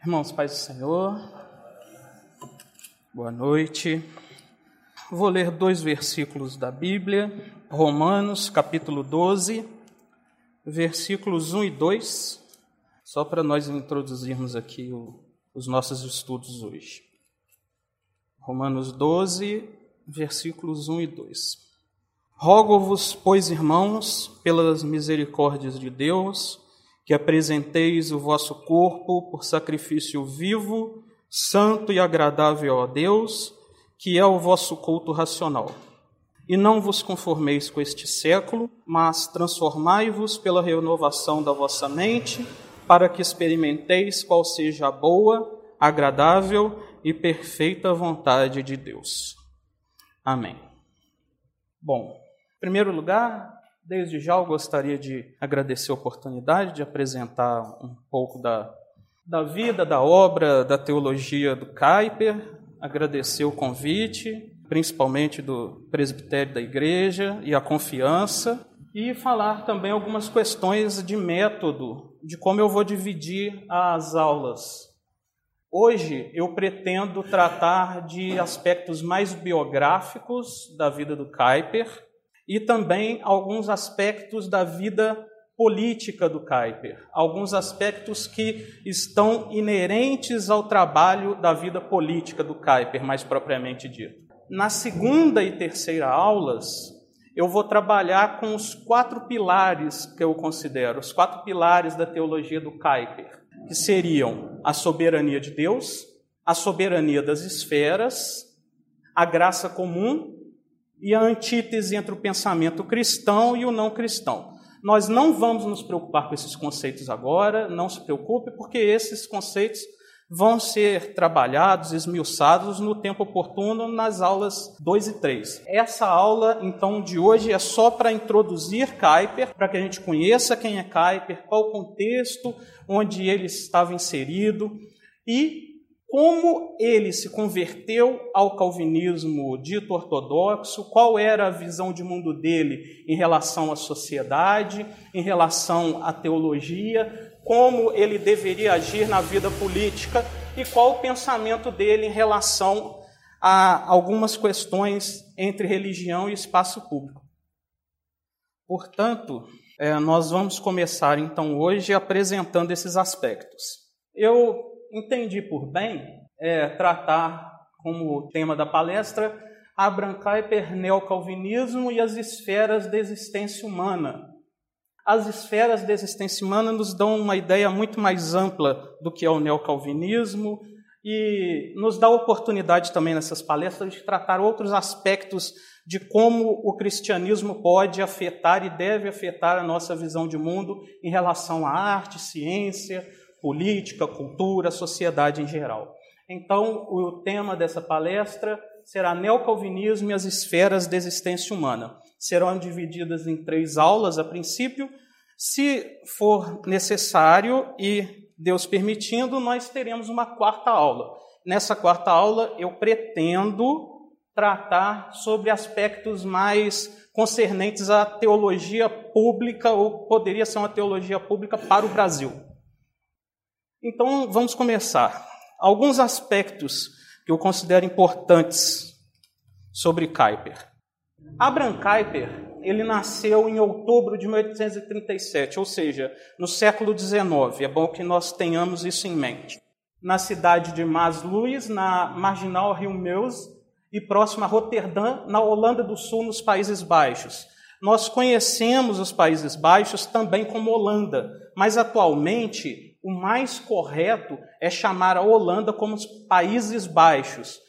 Irmãos, paz do Senhor, boa noite. Vou ler dois versículos da Bíblia, Romanos, capítulo 12, versículos 1 e 2, só para nós introduzirmos aqui o, os nossos estudos hoje. Romanos 12, versículos 1 e 2. Rogo-vos, pois, irmãos, pelas misericórdias de Deus, que apresenteis o vosso corpo por sacrifício vivo, santo e agradável a Deus, que é o vosso culto racional. E não vos conformeis com este século, mas transformai-vos pela renovação da vossa mente, para que experimenteis qual seja a boa, agradável e perfeita vontade de Deus. Amém. Bom, em primeiro lugar, Desde já eu gostaria de agradecer a oportunidade de apresentar um pouco da, da vida, da obra, da teologia do Kuyper, agradecer o convite, principalmente do presbitério da igreja e a confiança, e falar também algumas questões de método, de como eu vou dividir as aulas. Hoje eu pretendo tratar de aspectos mais biográficos da vida do Kuyper, e também alguns aspectos da vida política do Kuyper, alguns aspectos que estão inerentes ao trabalho da vida política do Kuyper, mais propriamente dito. Na segunda e terceira aulas, eu vou trabalhar com os quatro pilares que eu considero, os quatro pilares da teologia do Kuyper, que seriam a soberania de Deus, a soberania das esferas, a graça comum e a antítese entre o pensamento cristão e o não cristão. Nós não vamos nos preocupar com esses conceitos agora, não se preocupe, porque esses conceitos vão ser trabalhados, esmiuçados no tempo oportuno nas aulas 2 e 3. Essa aula, então, de hoje é só para introduzir Kuyper, para que a gente conheça quem é Kuyper, qual o contexto onde ele estava inserido e como ele se converteu ao calvinismo dito ortodoxo, qual era a visão de mundo dele em relação à sociedade, em relação à teologia, como ele deveria agir na vida política e qual o pensamento dele em relação a algumas questões entre religião e espaço público. Portanto, é, nós vamos começar então hoje apresentando esses aspectos. Eu entendi por bem é, tratar como tema da palestra Abraham Kuyper, Neocalvinismo e as esferas da existência humana. As esferas da existência humana nos dão uma ideia muito mais ampla do que é o neocalvinismo e nos dá oportunidade também nessas palestras de tratar outros aspectos de como o cristianismo pode afetar e deve afetar a nossa visão de mundo em relação à arte, ciência, política, cultura, sociedade em geral. Então, o tema dessa palestra será Neocalvinismo e as esferas da existência humana. Serão divididas em três aulas a princípio. Se for necessário e Deus permitindo, nós teremos uma quarta aula. Nessa quarta aula, eu pretendo tratar sobre aspectos mais concernentes à teologia pública, ou poderia ser uma teologia pública para o Brasil. Então, vamos começar. Alguns aspectos que eu considero importantes sobre Kuyper. Abraham Kuyper, ele nasceu em outubro de 1837, ou seja, no século XIX. É bom que nós tenhamos isso em mente. Na cidade de Maasluis, na marginal Rio Meuse e próxima a Roterdã, na Holanda do Sul, nos Países Baixos. Nós conhecemos os Países Baixos também como Holanda, mas atualmente o mais correto é chamar a Holanda como os Países Baixos.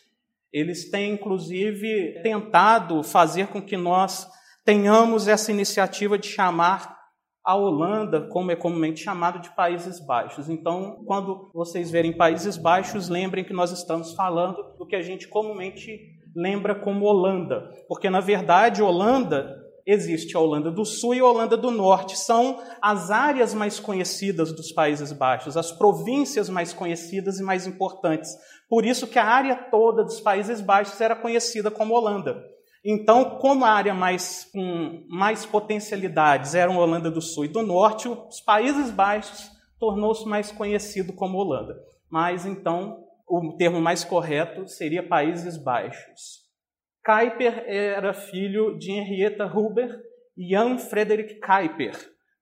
Eles têm, inclusive, tentado fazer com que nós tenhamos essa iniciativa de chamar a Holanda, como é comumente chamado, de Países Baixos. Então, quando vocês verem Países Baixos, lembrem que nós estamos falando do que a gente comumente lembra como Holanda, porque na verdade Holanda existe a Holanda do Sul e a Holanda do Norte. São as áreas mais conhecidas dos Países Baixos, as províncias mais conhecidas e mais importantes. Por isso que a área toda dos Países Baixos era conhecida como Holanda. Então, como a área mais com mais potencialidades eram Holanda do Sul e do Norte, os Países Baixos tornou-se mais conhecido como Holanda. mas então o termo mais correto seria Países Baixos. Kuyper era filho de Henrietta Huber e Jan Frederik Kuyper,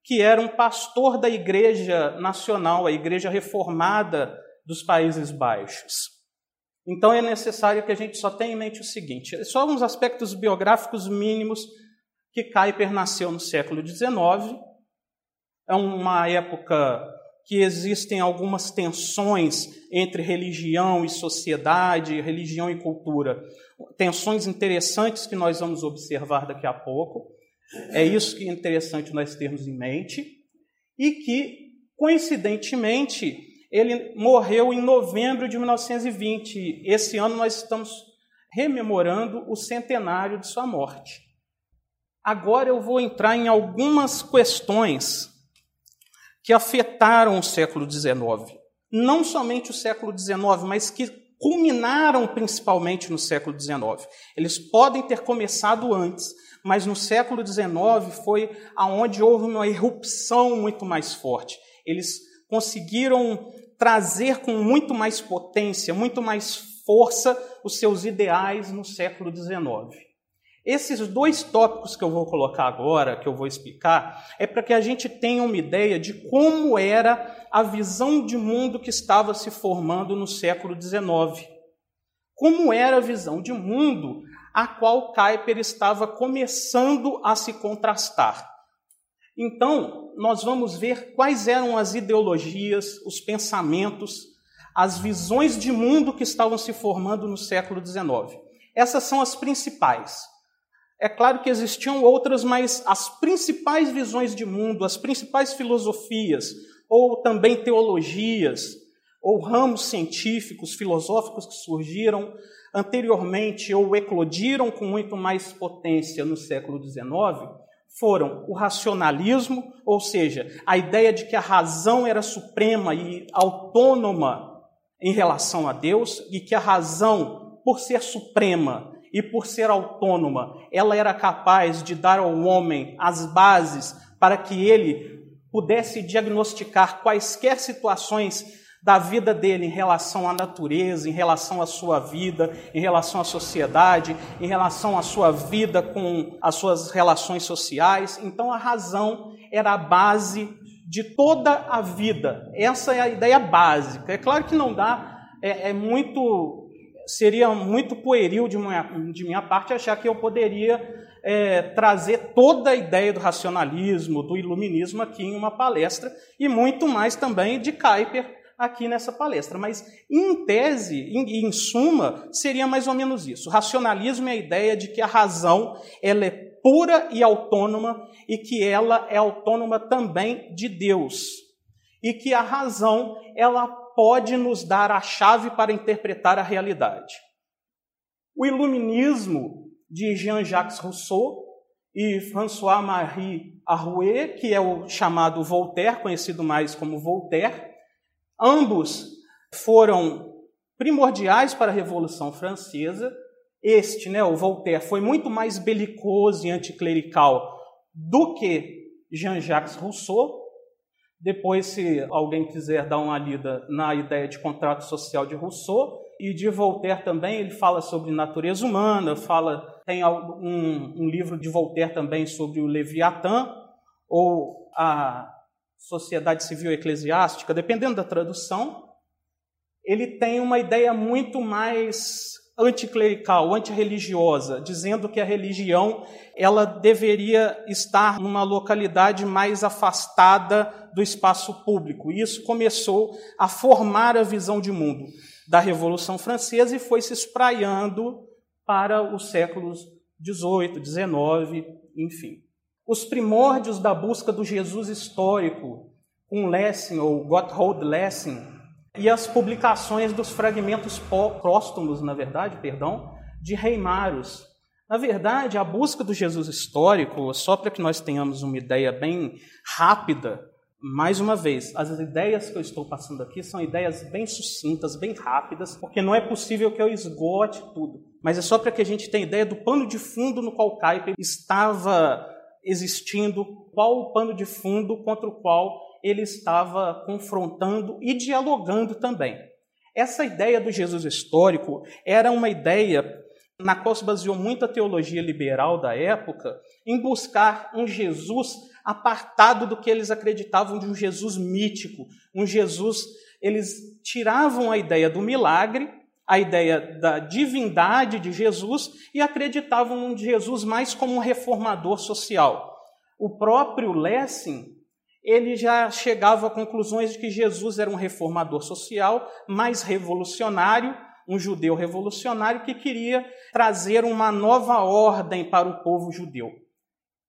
que era um pastor da Igreja Nacional, a Igreja Reformada dos Países Baixos. Então é necessário que a gente só tenha em mente o seguinte: só uns aspectos biográficos mínimos que Kuyper nasceu no século XIX. É uma época que existem algumas tensões entre religião e sociedade, religião e cultura. Tensões interessantes que nós vamos observar daqui a pouco. É isso que é interessante nós termos em mente. E que, coincidentemente, ele morreu em novembro de 1920. Esse ano nós estamos rememorando o centenário de sua morte. Agora eu vou entrar em algumas questões que afetaram o século XIX. Não somente o século XIX, mas que culminaram principalmente no século XIX. Eles podem ter começado antes, mas no século XIX foi aonde houve uma erupção muito mais forte. Eles conseguiram trazer com muito mais potência, muito mais força os seus ideais no século XIX. Esses dois tópicos que eu vou colocar agora, que eu vou explicar, é para que a gente tenha uma ideia de como era a visão de mundo que estava se formando no século XIX. Como era a visão de mundo a qual Kuyper estava começando a se contrastar. Então, nós vamos ver quais eram as ideologias, os pensamentos, as visões de mundo que estavam se formando no século XIX. Essas são as principais. É claro que existiam outras, mas as principais visões de mundo, as principais filosofias, ou também teologias, ou ramos científicos, filosóficos que surgiram anteriormente ou eclodiram com muito mais potência no século XIX, foram o racionalismo, ou seja, a ideia de que a razão era suprema e autônoma em relação a Deus, e que a razão, por ser suprema, e por ser autônoma, ela era capaz de dar ao homem as bases para que ele pudesse diagnosticar quaisquer situações da vida dele em relação à natureza, em relação à sua vida, em relação à sociedade, em relação à sua vida com as suas relações sociais. Então a razão era a base de toda a vida. Essa é a ideia básica. É claro que não dá, é, é muito seria muito pueril de minha, de minha parte achar que eu poderia é, trazer toda a ideia do racionalismo, do iluminismo aqui em uma palestra, e muito mais também de Kuyper aqui nessa palestra. Mas, em tese, em, em suma, seria mais ou menos isso. Racionalismo é a ideia de que a razão ela é pura e autônoma, e que ela é autônoma também de Deus. E que a razão ela pode nos dar a chave para interpretar a realidade. O iluminismo de Jean-Jacques Rousseau e François-Marie Arouet, que é o chamado Voltaire, conhecido mais como Voltaire, ambos foram primordiais para a Revolução Francesa. Este, né, o Voltaire, foi muito mais belicoso e anticlerical do que Jean-Jacques Rousseau, depois, se alguém quiser dar uma lida na ideia de contrato social de Rousseau e de Voltaire também, ele fala sobre natureza humana, fala tem um, um livro de Voltaire também sobre o Leviatã ou a sociedade civil eclesiástica, dependendo da tradução. Ele tem uma ideia muito mais anticlerical, antirreligiosa, dizendo que a religião ela deveria estar numa localidade mais afastada do espaço público. E isso começou a formar a visão de mundo da Revolução Francesa e foi se espraiando para os séculos 18, 19, enfim. Os primórdios da busca do Jesus histórico, com Lessing ou Gotthold Lessing, e as publicações dos fragmentos póstumos, na verdade, perdão, de Reimaros. Na verdade, a busca do Jesus histórico, só para que nós tenhamos uma ideia bem rápida, mais uma vez, as ideias que eu estou passando aqui são ideias bem sucintas, bem rápidas, porque não é possível que eu esgote tudo. Mas é só para que a gente tenha ideia do pano de fundo no qual Kuyper estava existindo, qual o pano de fundo contra o qual ele estava confrontando e dialogando também. Essa ideia do Jesus histórico era uma ideia na qual se baseou muito a teologia liberal da época em buscar um Jesus apartado do que eles acreditavam de um Jesus mítico, um Jesus. Eles tiravam a ideia do milagre, a ideia da divindade de Jesus e acreditavam em Jesus mais como um reformador social. O próprio Lessing ele já chegava a conclusões de que Jesus era um reformador social, mais revolucionário, um judeu revolucionário que queria trazer uma nova ordem para o povo judeu.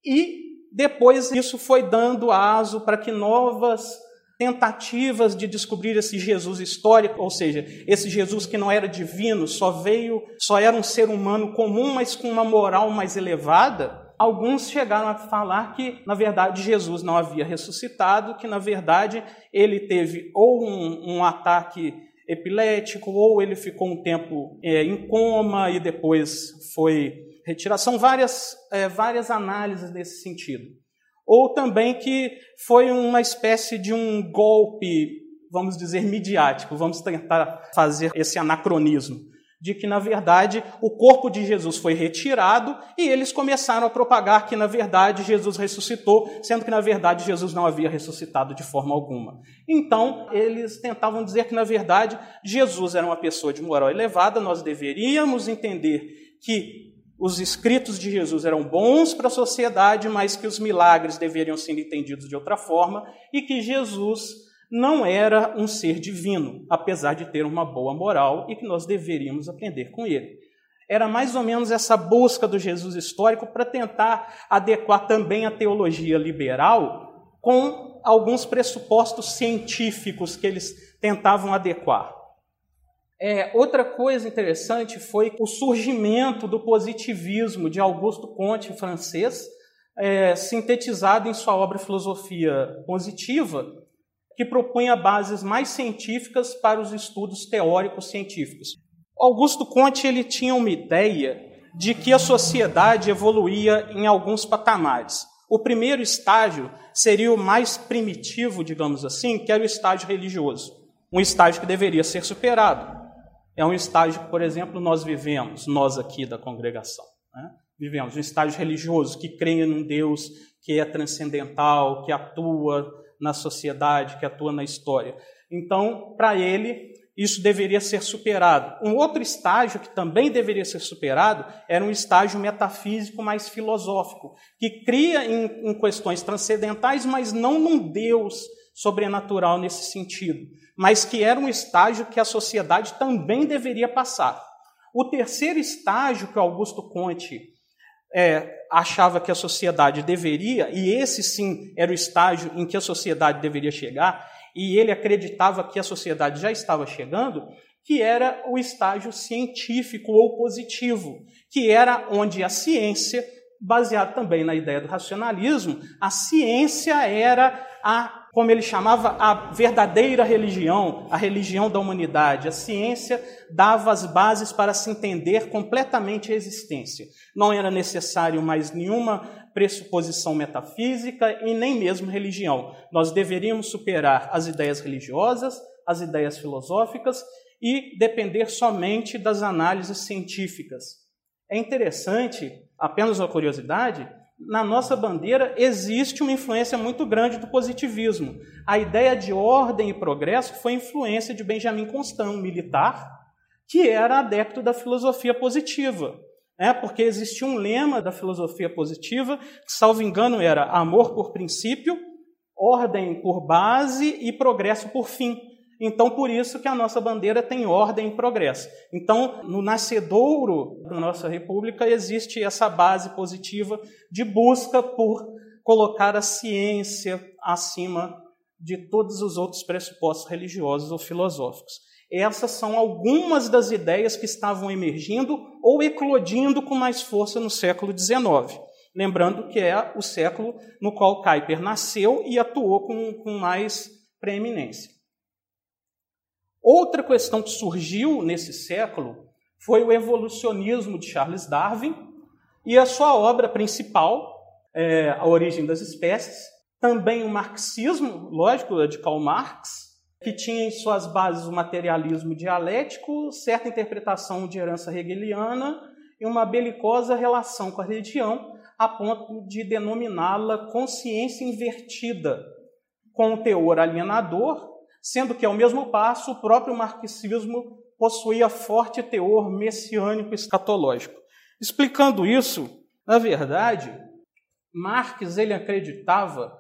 E depois isso foi dando aso para que novas tentativas de descobrir esse Jesus histórico, ou seja, esse Jesus que não era divino, só veio, só era um ser humano comum, mas com uma moral mais elevada, alguns chegaram a falar que, na verdade, Jesus não havia ressuscitado, que, na verdade, ele teve ou um, um ataque epilético, ou ele ficou um tempo é, em coma e depois foi retirado. São várias, é, várias análises nesse sentido. Ou também que foi uma espécie de um golpe, vamos dizer, midiático. Vamos tentar fazer esse anacronismo de que, na verdade, o corpo de Jesus foi retirado e eles começaram a propagar que, na verdade, Jesus ressuscitou, sendo que, na verdade, Jesus não havia ressuscitado de forma alguma. Então, eles tentavam dizer que, na verdade, Jesus era uma pessoa de moral elevada, nós deveríamos entender que os escritos de Jesus eram bons para a sociedade, mas que os milagres deveriam ser entendidos de outra forma e que Jesus não era um ser divino, apesar de ter uma boa moral e que nós deveríamos aprender com ele. Era mais ou menos essa busca do Jesus histórico para tentar adequar também a teologia liberal com alguns pressupostos científicos que eles tentavam adequar. É, outra coisa interessante foi o surgimento do positivismo de Augusto Comte, francês, é, sintetizado em sua obra Filosofia Positiva, que propunha bases mais científicas para os estudos teóricos científicos. Augusto Conte ele tinha uma ideia de que a sociedade evoluía em alguns patamares. O primeiro estágio seria o mais primitivo, digamos assim, que era o estágio religioso, um estágio que deveria ser superado. É um estágio que, por exemplo, nós vivemos, nós aqui da congregação. Né? Vivemos um estágio religioso que crê num Deus que é transcendental, que atua na sociedade, que atua na história. Então, para ele, isso deveria ser superado. Um outro estágio que também deveria ser superado era um estágio metafísico mais filosófico, que cria em, em questões transcendentais, mas não num Deus sobrenatural nesse sentido, mas que era um estágio que a sociedade também deveria passar. O terceiro estágio que Augusto Conte é, achava que a sociedade deveria, e esse sim era o estágio em que a sociedade deveria chegar, e ele acreditava que a sociedade já estava chegando, que era o estágio científico ou positivo, que era onde a ciência, baseado também na ideia do racionalismo, a ciência era a como ele chamava, a verdadeira religião, a religião da humanidade. A ciência dava as bases para se entender completamente a existência. Não era necessário mais nenhuma pressuposição metafísica e nem mesmo religião. Nós deveríamos superar as ideias religiosas, as ideias filosóficas e depender somente das análises científicas. É interessante, apenas uma curiosidade, na nossa bandeira existe uma influência muito grande do positivismo. A ideia de ordem e progresso foi influência de Benjamin Constant, um militar, que era adepto da filosofia positiva. Né? Porque existia um lema da filosofia positiva, que, salvo engano, era amor por princípio, ordem por base e progresso por fim. Então, por isso que a nossa bandeira tem ordem e progresso. Então, no nascedouro da nossa república existe essa base positiva de busca por colocar a ciência acima de todos os outros pressupostos religiosos ou filosóficos. Essas são algumas das ideias que estavam emergindo ou eclodindo com mais força no século XIX. Lembrando que é o século no qual Kuyper nasceu e atuou com, com mais preeminência. Outra questão que surgiu nesse século foi o evolucionismo de Charles Darwin e a sua obra principal, é, A Origem das Espécies, também o marxismo, lógico, de Karl Marx, que tinha em suas bases o materialismo dialético, certa interpretação de herança hegeliana e uma belicosa relação com a religião, a ponto de denominá-la consciência invertida, com um teor alienador, sendo que, ao mesmo passo, o próprio marxismo possuía forte teor messiânico escatológico. Explicando isso, na verdade, Marx ele acreditava,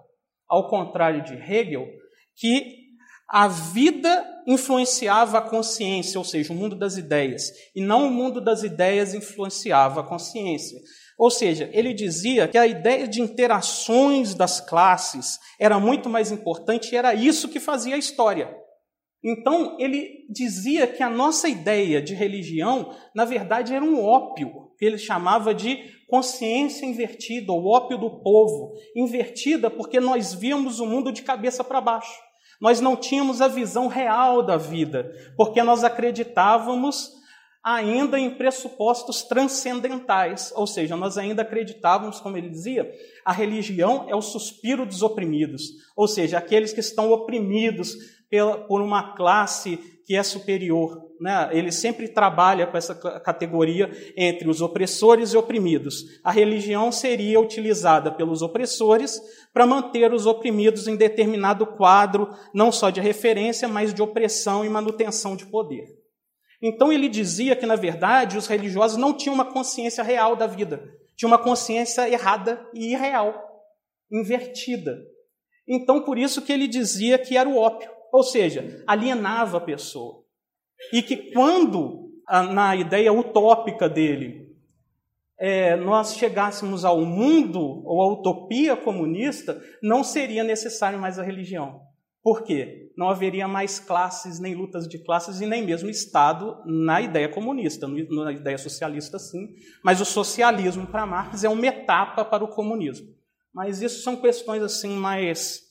ao contrário de Hegel, que a vida influenciava a consciência, ou seja, o mundo das ideias, e não o mundo das ideias influenciava a consciência. Ou seja, ele dizia que a ideia de interações das classes era muito mais importante e era isso que fazia a história. Então, ele dizia que a nossa ideia de religião, na verdade, era um ópio, que ele chamava de consciência invertida, ou ópio do povo. Invertida porque nós víamos o mundo de cabeça para baixo. Nós não tínhamos a visão real da vida, porque nós acreditávamos ainda em pressupostos transcendentais, ou seja, nós ainda acreditávamos, como ele dizia, a religião é o suspiro dos oprimidos, ou seja, aqueles que estão oprimidos pela, por uma classe que é superior. Né? Ele sempre trabalha com essa categoria entre os opressores e oprimidos. A religião seria utilizada pelos opressores para manter os oprimidos em determinado quadro, não só de referência, mas de opressão e manutenção de poder. Então ele dizia que, na verdade, os religiosos não tinham uma consciência real da vida, tinham uma consciência errada e irreal, invertida. Então, por isso que ele dizia que era o ópio. Ou seja, alienava a pessoa. E que quando, na ideia utópica dele, é, nós chegássemos ao mundo ou à utopia comunista, não seria necessário mais a religião. Por quê? Não haveria mais classes, nem lutas de classes e nem mesmo Estado na ideia comunista, na ideia socialista, sim. Mas o socialismo, para Marx, é uma etapa para o comunismo. Mas isso são questões assim mais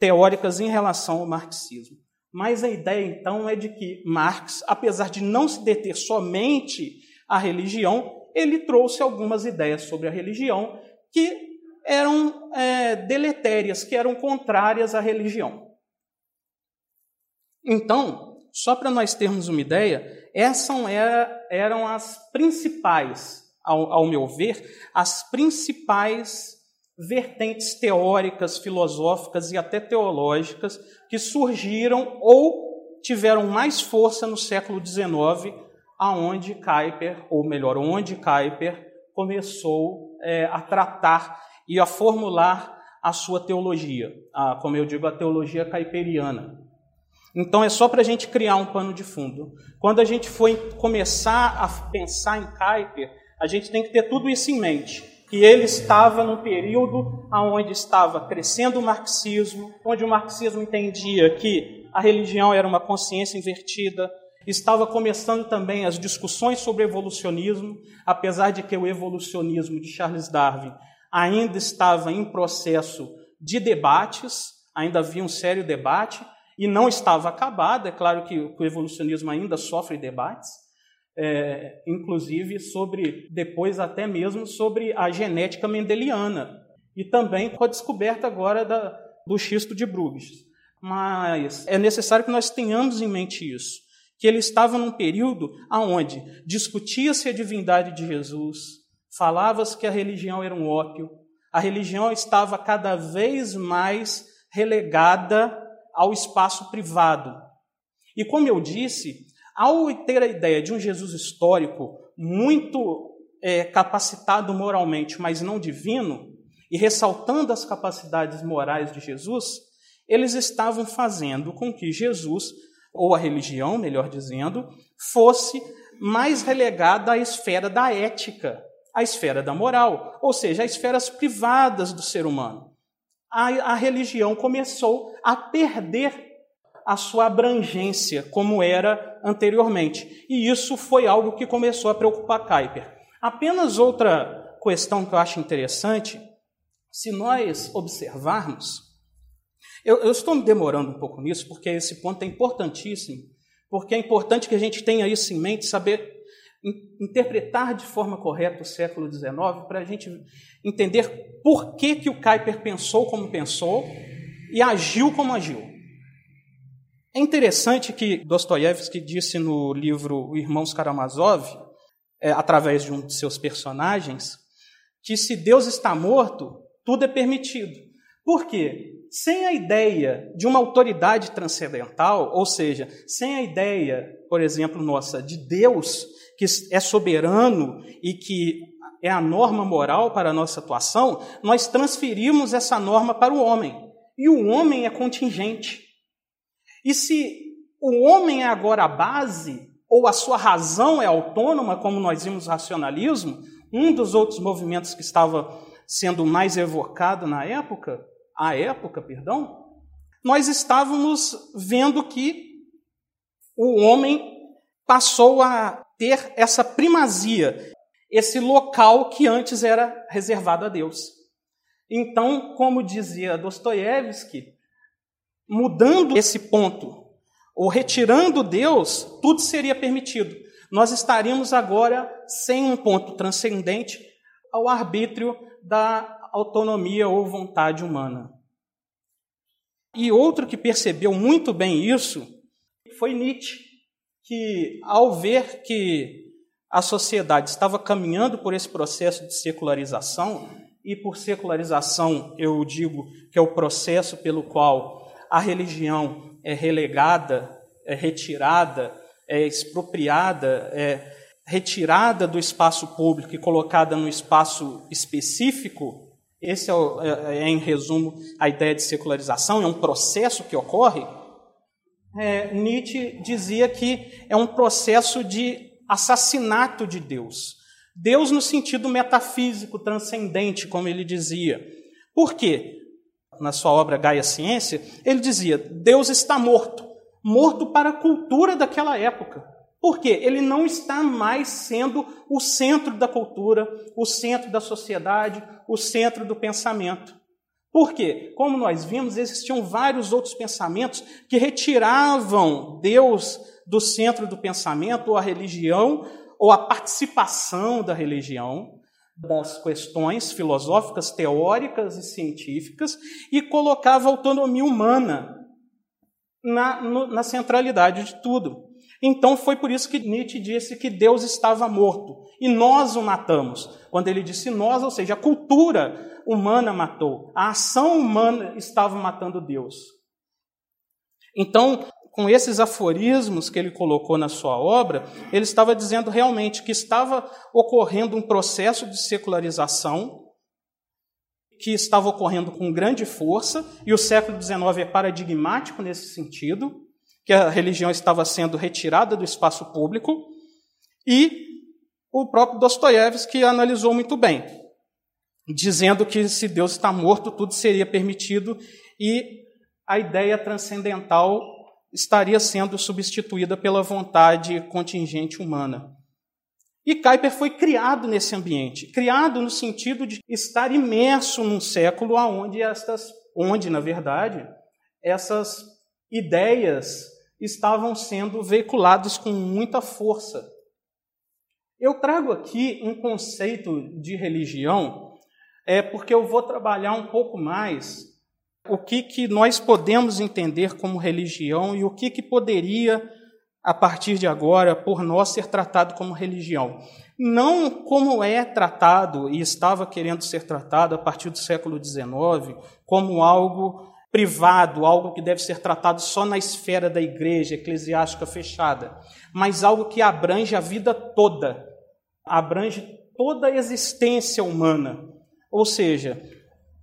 teóricas em relação ao marxismo. Mas a ideia, então, é de que Marx, apesar de não se deter somente à religião, ele trouxe algumas ideias sobre a religião que eram é, deletérias, que eram contrárias à religião. Então, só para nós termos uma ideia, essas eram as principais, ao, ao meu ver, as principais vertentes teóricas, filosóficas e até teológicas que surgiram ou tiveram mais força no século XIX, aonde Kuyper, ou melhor, onde Kuyper começou é, a tratar e a formular a sua teologia, a, como eu digo, a teologia caiperiana. Então é só para a gente criar um pano de fundo. Quando a gente for começar a pensar em Kuyper, a gente tem que ter tudo isso em mente que ele estava num período onde estava crescendo o marxismo, onde o marxismo entendia que a religião era uma consciência invertida, estava começando também as discussões sobre evolucionismo, apesar de que o evolucionismo de Charles Darwin ainda estava em processo de debates, ainda havia um sério debate, e não estava acabado, é claro que o evolucionismo ainda sofre debates, é, inclusive sobre, depois até mesmo sobre a genética mendeliana, e também com a descoberta agora da, do xisto de Bruges. Mas é necessário que nós tenhamos em mente isso, que ele estava num período onde discutia-se a divindade de Jesus, falava-se que a religião era um ópio, a religião estava cada vez mais relegada ao espaço privado. E como eu disse, ao ter a ideia de um Jesus histórico muito é, capacitado moralmente, mas não divino, e ressaltando as capacidades morais de Jesus, eles estavam fazendo com que Jesus, ou a religião, melhor dizendo, fosse mais relegada à esfera da ética, à esfera da moral, ou seja, às esferas privadas do ser humano. A, a religião começou a perder a sua abrangência, como era anteriormente. E isso foi algo que começou a preocupar Kuyper. Apenas outra questão que eu acho interessante, se nós observarmos, eu, eu estou me demorando um pouco nisso, porque esse ponto é importantíssimo, porque é importante que a gente tenha isso em mente, saber interpretar de forma correta o século XIX, para a gente entender por que, que o Kuyper pensou como pensou e agiu como agiu. É interessante que Dostoiévski disse no livro Irmãos Karamazov, é, através de um de seus personagens, que se Deus está morto, tudo é permitido. Por quê? Sem a ideia de uma autoridade transcendental, ou seja, sem a ideia, por exemplo, nossa, de Deus, que é soberano e que é a norma moral para a nossa atuação, nós transferimos essa norma para o homem. E o homem é contingente. E se o homem é agora a base, ou a sua razão é autônoma, como nós vimos no racionalismo, um dos outros movimentos que estava sendo mais evocado na época, à época, perdão, nós estávamos vendo que o homem passou a ter essa primazia, esse local que antes era reservado a Deus. Então, como dizia Dostoiévski, mudando esse ponto, ou retirando Deus, tudo seria permitido. Nós estaríamos agora sem um ponto transcendente ao arbítrio da autonomia ou vontade humana. E outro que percebeu muito bem isso foi Nietzsche, que ao ver que a sociedade estava caminhando por esse processo de secularização, e por secularização eu digo que é o processo pelo qual a religião é relegada, é retirada, é expropriada, é retirada do espaço público e colocada no espaço específico, esse é, é, é, em resumo a ideia de secularização, é um processo que ocorre. É, Nietzsche dizia que é um processo de assassinato de Deus. Deus no sentido metafísico, transcendente, como ele dizia. Por quê? na sua obra Gaia Ciência, ele dizia: Deus está morto, morto para a cultura daquela época. Por quê? Ele não está mais sendo o centro da cultura, o centro da sociedade, o centro do pensamento. Por quê? Como nós vimos, existiam vários outros pensamentos que retiravam Deus do centro do pensamento, ou a religião, ou a participação da religião, das questões filosóficas, teóricas e científicas e colocava a autonomia humana na, no, na centralidade de tudo. Então foi por isso que Nietzsche disse que Deus estava morto e nós o matamos. Quando ele disse nós, ou seja, a cultura humana matou, a ação humana estava matando Deus. Então, com esses aforismos que ele colocou na sua obra, ele estava dizendo realmente que estava ocorrendo um processo de secularização que estava ocorrendo com grande força, e o século XIX é paradigmático nesse sentido, que a religião estava sendo retirada do espaço público, e o próprio Dostoiévski analisou muito bem, dizendo que se Deus está morto, tudo seria permitido, e a ideia transcendental estaria sendo substituída pela vontade contingente humana. E Kuyper foi criado nesse ambiente, criado no sentido de estar imerso num século onde estas, onde na verdade essas ideias estavam sendo veiculadas com muita força. Eu trago aqui um conceito de religião, é porque eu vou trabalhar um pouco mais o que, que nós podemos entender como religião e o que, que poderia, a partir de agora, por nós ser tratado como religião. Não como é tratado e estava querendo ser tratado a partir do século XIX, como algo privado, algo que deve ser tratado só na esfera da igreja eclesiástica fechada, mas algo que abrange a vida toda, abrange toda a existência humana. Ou seja,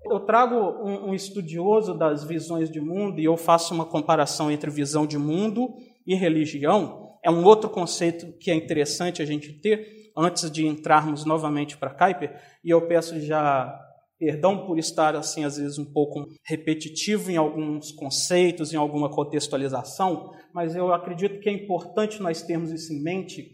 eu trago um, um, estudioso das visões de mundo e eu faço uma comparação entre visão de mundo e religião. É um outro conceito que é interessante a gente ter antes de entrarmos novamente para Kuyper. E eu peço já perdão por estar assim às vezes um pouco repetitivo em alguns conceitos, em alguma contextualização, mas eu acredito que é importante nós termos isso em mente,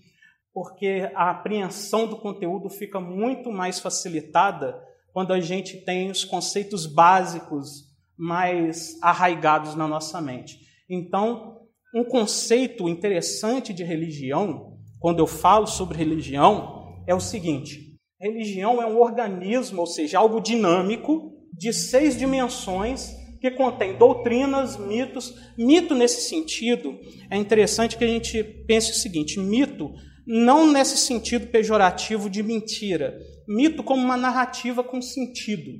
porque a apreensão do conteúdo fica muito mais facilitada quando a gente tem os conceitos básicos mais arraigados na nossa mente. Então, um conceito interessante de religião, quando eu falo sobre religião, é o seguinte: religião é um organismo, ou seja, algo dinâmico, de seis dimensões, que contém doutrinas, mitos. Mito, nesse sentido, é interessante que a gente pense o seguinte: mito, não nesse sentido pejorativo de mentira, mito como uma narrativa com sentido.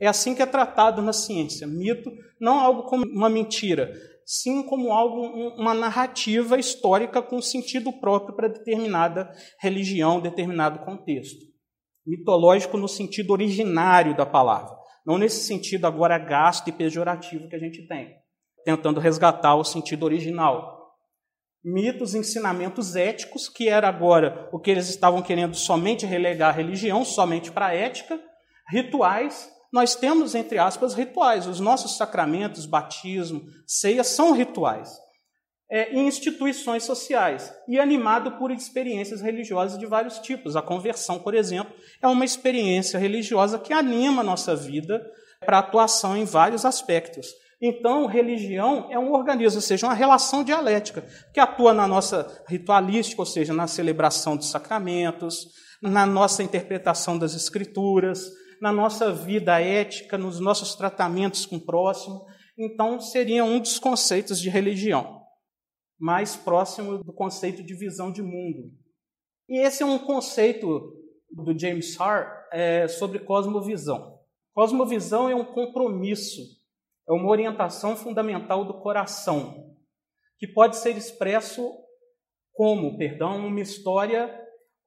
É assim que é tratado na ciência. Mito não algo como uma mentira, sim como algo, uma narrativa histórica com sentido próprio para determinada religião, determinado contexto. Mitológico no sentido originário da palavra. Não nesse sentido agora gasto e pejorativo que a gente tem, tentando resgatar o sentido original. Mitos, ensinamentos éticos, que era agora o que eles estavam querendo somente relegar a religião, somente para a ética. Rituais, nós temos, entre aspas, rituais. Os nossos sacramentos, batismo, ceia, são rituais é, em instituições sociais e animado por experiências religiosas de vários tipos. A conversão, por exemplo, é uma experiência religiosa que anima a nossa vida para atuação em vários aspectos. Então, religião é um organismo, ou seja, uma relação dialética, que atua na nossa ritualística, ou seja, na celebração dos sacramentos, na nossa interpretação das escrituras, na nossa vida ética, nos nossos tratamentos com o próximo. Então, seria um dos conceitos de religião mais próximo do conceito de visão de mundo. E esse é um conceito do James Hart é, sobre cosmovisão. Cosmovisão é um compromisso, é uma orientação fundamental do coração, que pode ser expresso como, perdão, uma história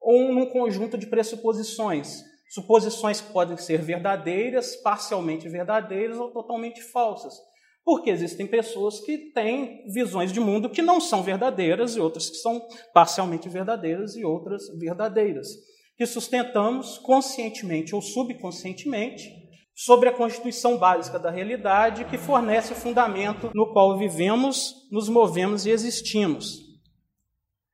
ou num conjunto de pressuposições. Suposições que podem ser verdadeiras, parcialmente verdadeiras ou totalmente falsas. Porque existem pessoas que têm visões de mundo que não são verdadeiras e outras que são parcialmente verdadeiras e outras verdadeiras, que sustentamos conscientemente ou subconscientemente sobre a constituição básica da realidade que fornece o fundamento no qual vivemos, nos movemos e existimos.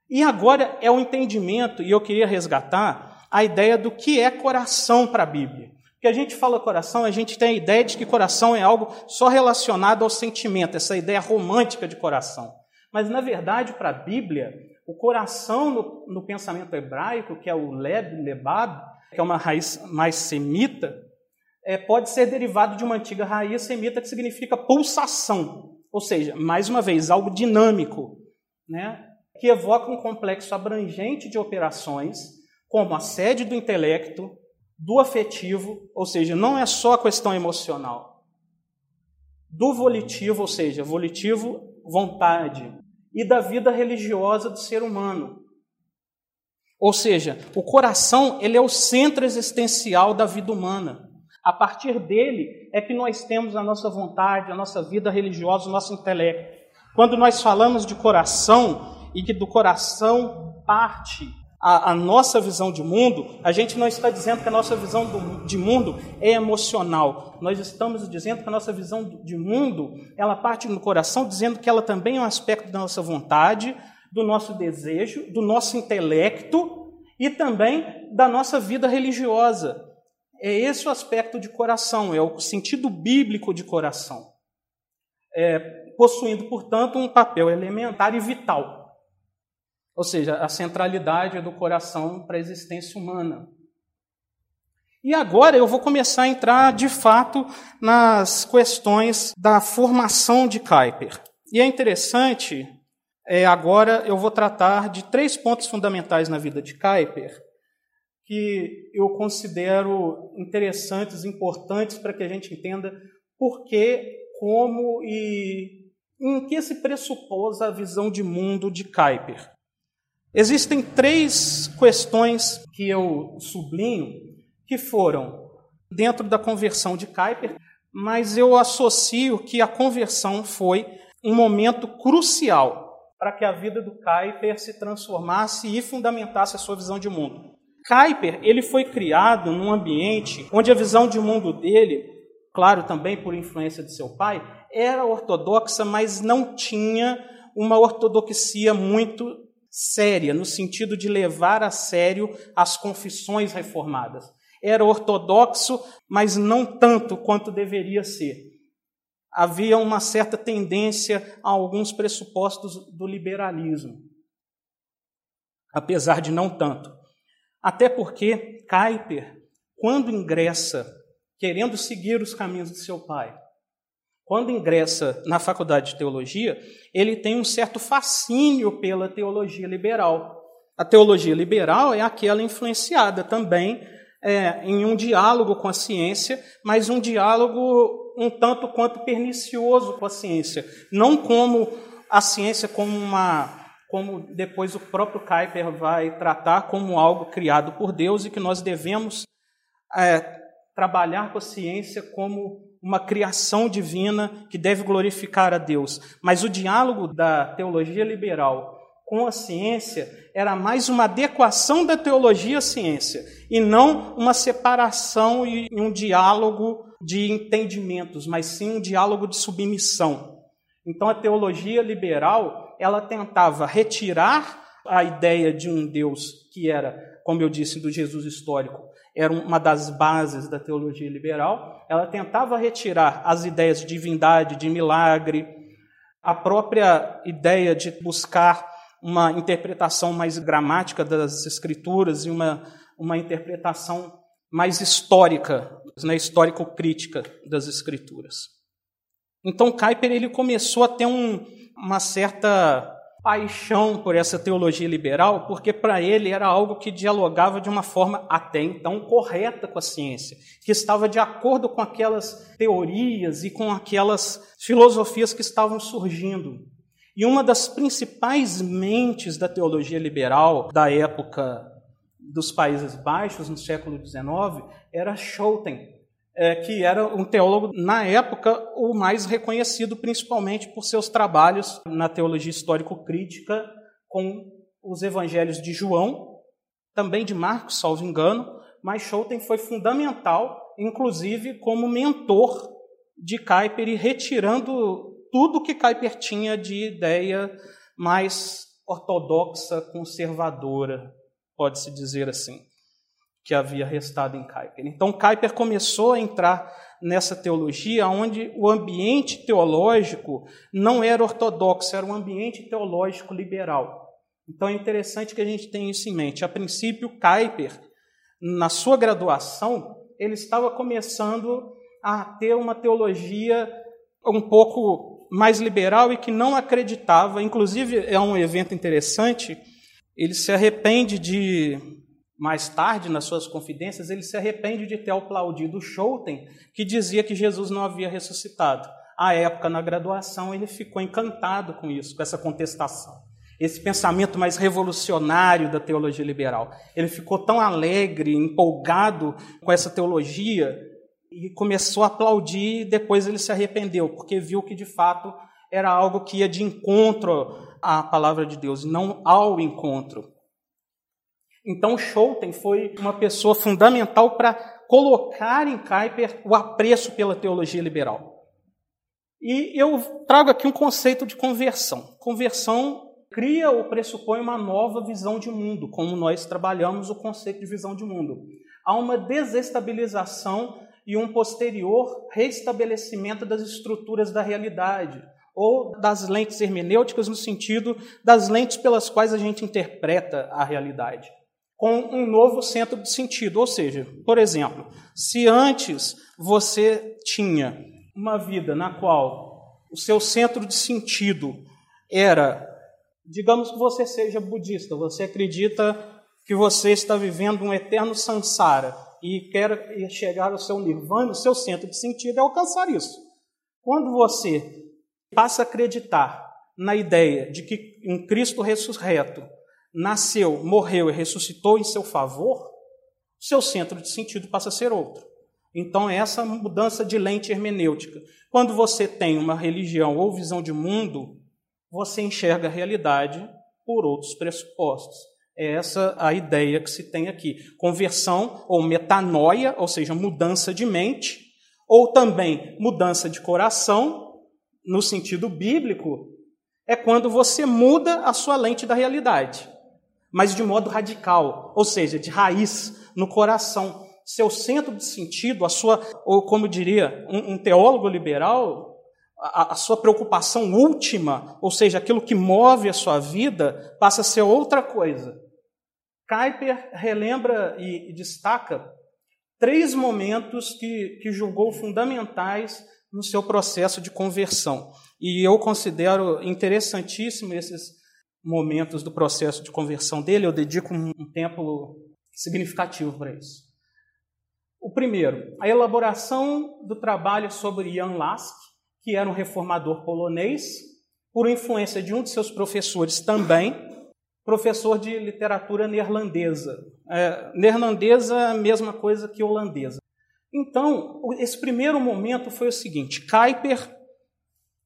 E agora é o entendimento, e eu queria resgatar a ideia do que é coração para a Bíblia. Porque a gente fala coração, a gente tem a ideia de que coração é algo só relacionado ao sentimento, essa ideia romântica de coração. Mas, na verdade, para a Bíblia, o coração no, no, pensamento hebraico, que é o leb, lebab, que é uma raiz mais semita, é, pode ser derivado de uma antiga raiz semita que significa pulsação. Ou seja, mais uma vez, algo dinâmico, né? que evoca um complexo abrangente de operações, como a sede do intelecto, do afetivo, ou seja, não é só a questão emocional, do volitivo, ou seja, volitivo, vontade, e da vida religiosa do ser humano. Ou seja, o coração ele é o centro existencial da vida humana. A partir dele é que nós temos a nossa vontade, a nossa vida religiosa, o nosso intelecto. Quando nós falamos de coração e que do coração parte a, a, nossa visão de mundo, a gente não está dizendo que a nossa visão do, de mundo é emocional. Nós estamos dizendo que a nossa visão de mundo, ela parte no coração, dizendo que ela também é um aspecto da nossa vontade, do nosso desejo, do nosso intelecto e também da nossa vida religiosa. É esse o aspecto de coração, é o sentido bíblico de coração. É, possuindo, portanto, um papel elementar e vital ou seja, a centralidade do coração para a existência humana. E agora eu vou começar a entrar de fato nas questões da formação de Kuyper. E é interessante, é, agora eu vou tratar de três pontos fundamentais na vida de Kuyper que eu considero interessantes, importantes para que a gente entenda por que, como e em que se pressupôs a visão de mundo de Kuyper. Existem três questões que eu sublinho que foram dentro da conversão de Kuyper, mas eu associo que a conversão foi um momento crucial para que a vida do Kuyper se transformasse e fundamentasse a sua visão de mundo. Kuyper ele foi criado num ambiente onde a visão de mundo dele, claro também por influência de seu pai, era ortodoxa, mas não tinha uma ortodoxia muito séria, no sentido de levar a sério as confissões reformadas. Era ortodoxo, mas não tanto quanto deveria ser. Havia uma certa tendência a alguns pressupostos do liberalismo, apesar de não tanto. Até porque Kuyper, quando ingressa, querendo seguir os caminhos de seu pai, quando ingressa na faculdade de teologia, ele tem um certo fascínio pela teologia liberal. A teologia liberal é aquela influenciada também é, em um diálogo com a ciência, mas um diálogo um tanto quanto pernicioso com a ciência, não como a ciência como uma como depois o próprio Kuyper vai tratar como algo criado por Deus e que nós devemos é, trabalhar com a ciência como uma criação divina que deve glorificar a Deus. Mas o diálogo da teologia liberal com a ciência era mais uma adequação da teologia à ciência e não uma separação e um diálogo de entendimentos, mas sim um diálogo de submissão. Então a teologia liberal, ela tentava retirar a ideia de um Deus que era, como eu disse, do Jesus histórico, era uma das bases da teologia liberal. Ela tentava retirar as ideias de divindade, de milagre, a própria ideia de buscar uma interpretação mais gramática das escrituras e uma, uma interpretação mais histórica, né, histórico-crítica das escrituras. Então Kuyper ele começou a ter um, uma certa paixão por essa teologia liberal, porque para ele era algo que dialogava de uma forma até então correta com a ciência, que estava de acordo com aquelas teorias e com aquelas filosofias que estavam surgindo. E uma das principais mentes da teologia liberal da época dos Países Baixos, no século XIX, era Schouten, é, que era um teólogo, na época, o mais reconhecido, principalmente por seus trabalhos na teologia histórico-crítica com os evangelhos de João, também de Marcos, salvo engano, mas Schouten foi fundamental, inclusive como mentor de Kuyper e retirando tudo que Kuyper tinha de ideia mais ortodoxa, conservadora, pode-se dizer assim que havia restado em Kuyper. Então, Kuyper começou a entrar nessa teologia onde o ambiente teológico não era ortodoxo, era um ambiente teológico liberal. Então, é interessante que a gente tenha isso em mente. A princípio, Kuyper, na sua graduação, ele estava começando a ter uma teologia um pouco mais liberal e que não acreditava. Inclusive, é um evento interessante. Ele se arrepende de mais tarde, nas suas confidências, ele se arrepende de ter aplaudido Schouten, que dizia que Jesus não havia ressuscitado. À época, na graduação, ele ficou encantado com isso, com essa contestação. Esse pensamento mais revolucionário da teologia liberal. Ele ficou tão alegre, empolgado com essa teologia e começou a aplaudir, e depois ele se arrependeu, porque viu que de fato era algo que ia de encontro à palavra de Deus, não ao encontro. Então, Schouten foi uma pessoa fundamental para colocar em Kuyper o apreço pela teologia liberal. E eu trago aqui um conceito de conversão. Conversão cria ou pressupõe uma nova visão de mundo, como nós trabalhamos o conceito de visão de mundo. Há uma desestabilização e um posterior restabelecimento das estruturas da realidade, ou das lentes hermenêuticas, no sentido das lentes pelas quais a gente interpreta a realidade com um novo centro de sentido. Ou seja, por exemplo, se antes você tinha uma vida na qual o seu centro de sentido era, digamos que você seja budista, você acredita que você está vivendo um eterno samsara e quer chegar ao seu nirvana, o seu centro de sentido é alcançar isso. Quando você passa a acreditar na ideia de que um Cristo ressurreto nasceu, morreu e ressuscitou em seu favor, seu centro de sentido passa a ser outro. Então, é essa mudança de lente hermenêutica. Quando você tem uma religião ou visão de mundo, você enxerga a realidade por outros pressupostos. É essa a ideia que se tem aqui. Conversão ou metanoia, ou seja, mudança de mente, ou também mudança de coração, no sentido bíblico, é quando você muda a sua lente da realidade mas de modo radical, ou seja, de raiz no coração. Seu centro de sentido, a sua, ou como diria um, um teólogo liberal, a, a, sua preocupação última, ou seja, aquilo que move a sua vida, passa a ser outra coisa. Kuyper relembra e, e destaca três momentos que, que julgou fundamentais no seu processo de conversão. E eu considero interessantíssimo esses momentos do processo de conversão dele, eu dedico um tempo significativo para isso. O primeiro, a elaboração do trabalho sobre Jan Lask, que era um reformador polonês, por influência de um de seus professores também, professor de literatura neerlandesa. É, neerlandesa é mesma coisa que holandesa. Então, esse primeiro momento foi o seguinte: Kuyper,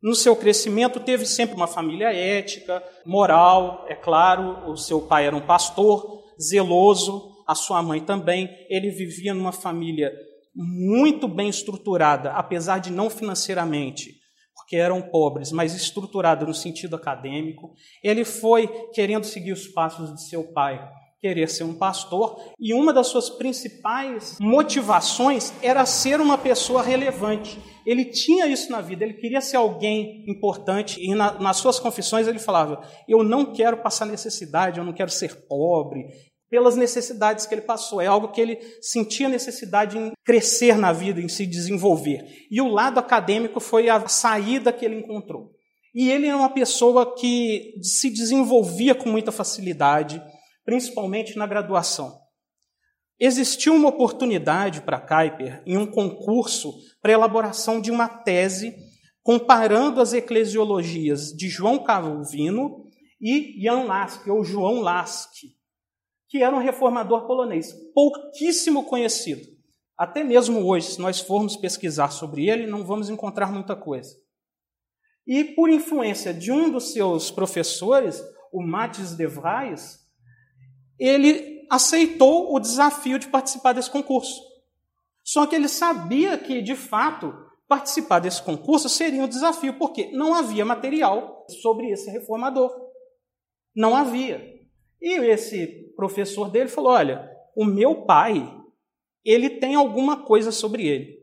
no seu crescimento, teve sempre uma família ética, moral, é claro, o seu pai era um pastor, zeloso, a sua mãe também. Ele vivia numa família muito bem estruturada, apesar de não financeiramente, porque eram pobres, mas estruturada no sentido acadêmico. Ele foi querendo seguir os passos de seu pai, querer ser um pastor, e uma das suas principais motivações era ser uma pessoa relevante. Ele tinha isso na vida, ele queria ser alguém importante, e na, nas suas confissões ele falava: Eu não quero passar necessidade, eu não quero ser pobre, pelas necessidades que ele passou. É algo que ele sentia necessidade em crescer na vida, em se desenvolver. E o lado acadêmico foi a saída que ele encontrou. E ele é uma pessoa que se desenvolvia com muita facilidade, principalmente na graduação. Existiu uma oportunidade para Kuyper em um concurso para elaboração de uma tese comparando as eclesiologias de João Calvino e Jan Lask, ou João Lask, que era um reformador polonês, pouquíssimo conhecido. Até mesmo hoje, se nós formos pesquisar sobre ele, não vamos encontrar muita coisa. E por influência de um dos seus professores, o Matis de Vries, ele aceitou o desafio de participar desse concurso. Só que ele sabia que, de fato, participar desse concurso seria um desafio, porque não havia material sobre esse reformador. Não havia. E esse professor dele falou: Olha, o meu pai, ele tem alguma coisa sobre ele.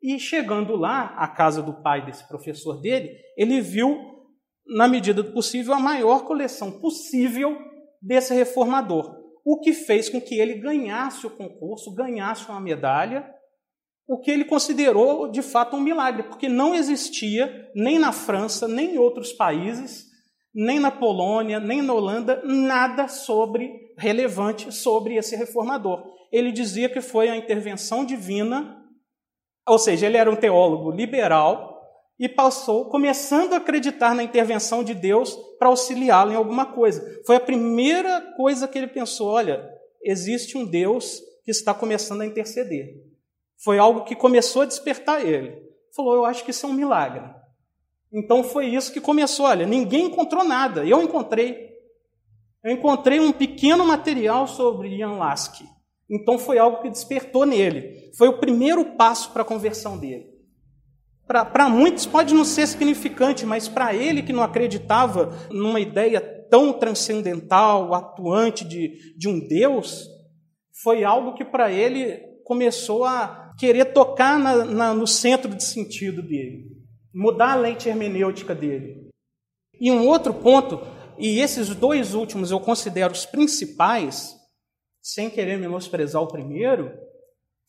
E chegando lá, à casa do pai desse professor dele, ele viu, na medida do possível, a maior coleção possível desse reformador. O que fez com que ele ganhasse o concurso, ganhasse uma medalha, o que ele considerou de fato um milagre, porque não existia, nem na França, nem em outros países, nem na Polônia, nem na Holanda, nada sobre relevante sobre esse reformador. Ele dizia que foi a intervenção divina, ou seja, ele era um teólogo liberal e passou começando a acreditar na intervenção de Deus para auxiliá-lo em alguma coisa. Foi a primeira coisa que ele pensou, olha, existe um Deus que está começando a interceder. Foi algo que começou a despertar ele. Falou, eu acho que isso é um milagre. Então foi isso que começou. Olha, ninguém encontrou nada. Eu encontrei. Eu encontrei um pequeno material sobre Ian Lasky. Então foi algo que despertou nele. Foi o primeiro passo para a conversão dele. Para muitos pode não ser significante, mas para ele que não acreditava numa ideia tão transcendental, atuante de, de um Deus, foi algo que para ele começou a querer tocar na, na, no centro de sentido dele mudar a lente hermenêutica dele. E um outro ponto, e esses dois últimos eu considero os principais, sem querer menosprezar o primeiro,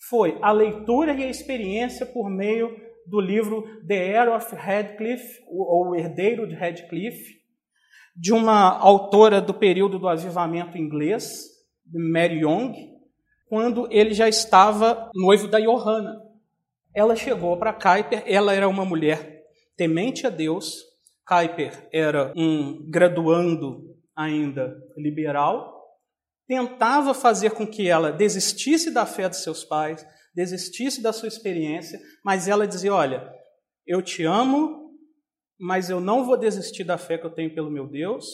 foi a leitura e a experiência por meio do livro The Heir of Radcliffe, ou O Herdeiro de Radcliffe, de uma autora do período do avivamento inglês, Mary Young, quando ele já estava noivo da Johanna. Ela chegou para Kuyper, ela era uma mulher temente a Deus. Kuyper era um graduando ainda liberal, tentava fazer com que ela desistisse da fé dos seus pais, desistisse da sua experiência, mas ela dizia: Olha, eu te amo, mas eu não vou desistir da fé que eu tenho pelo meu Deus.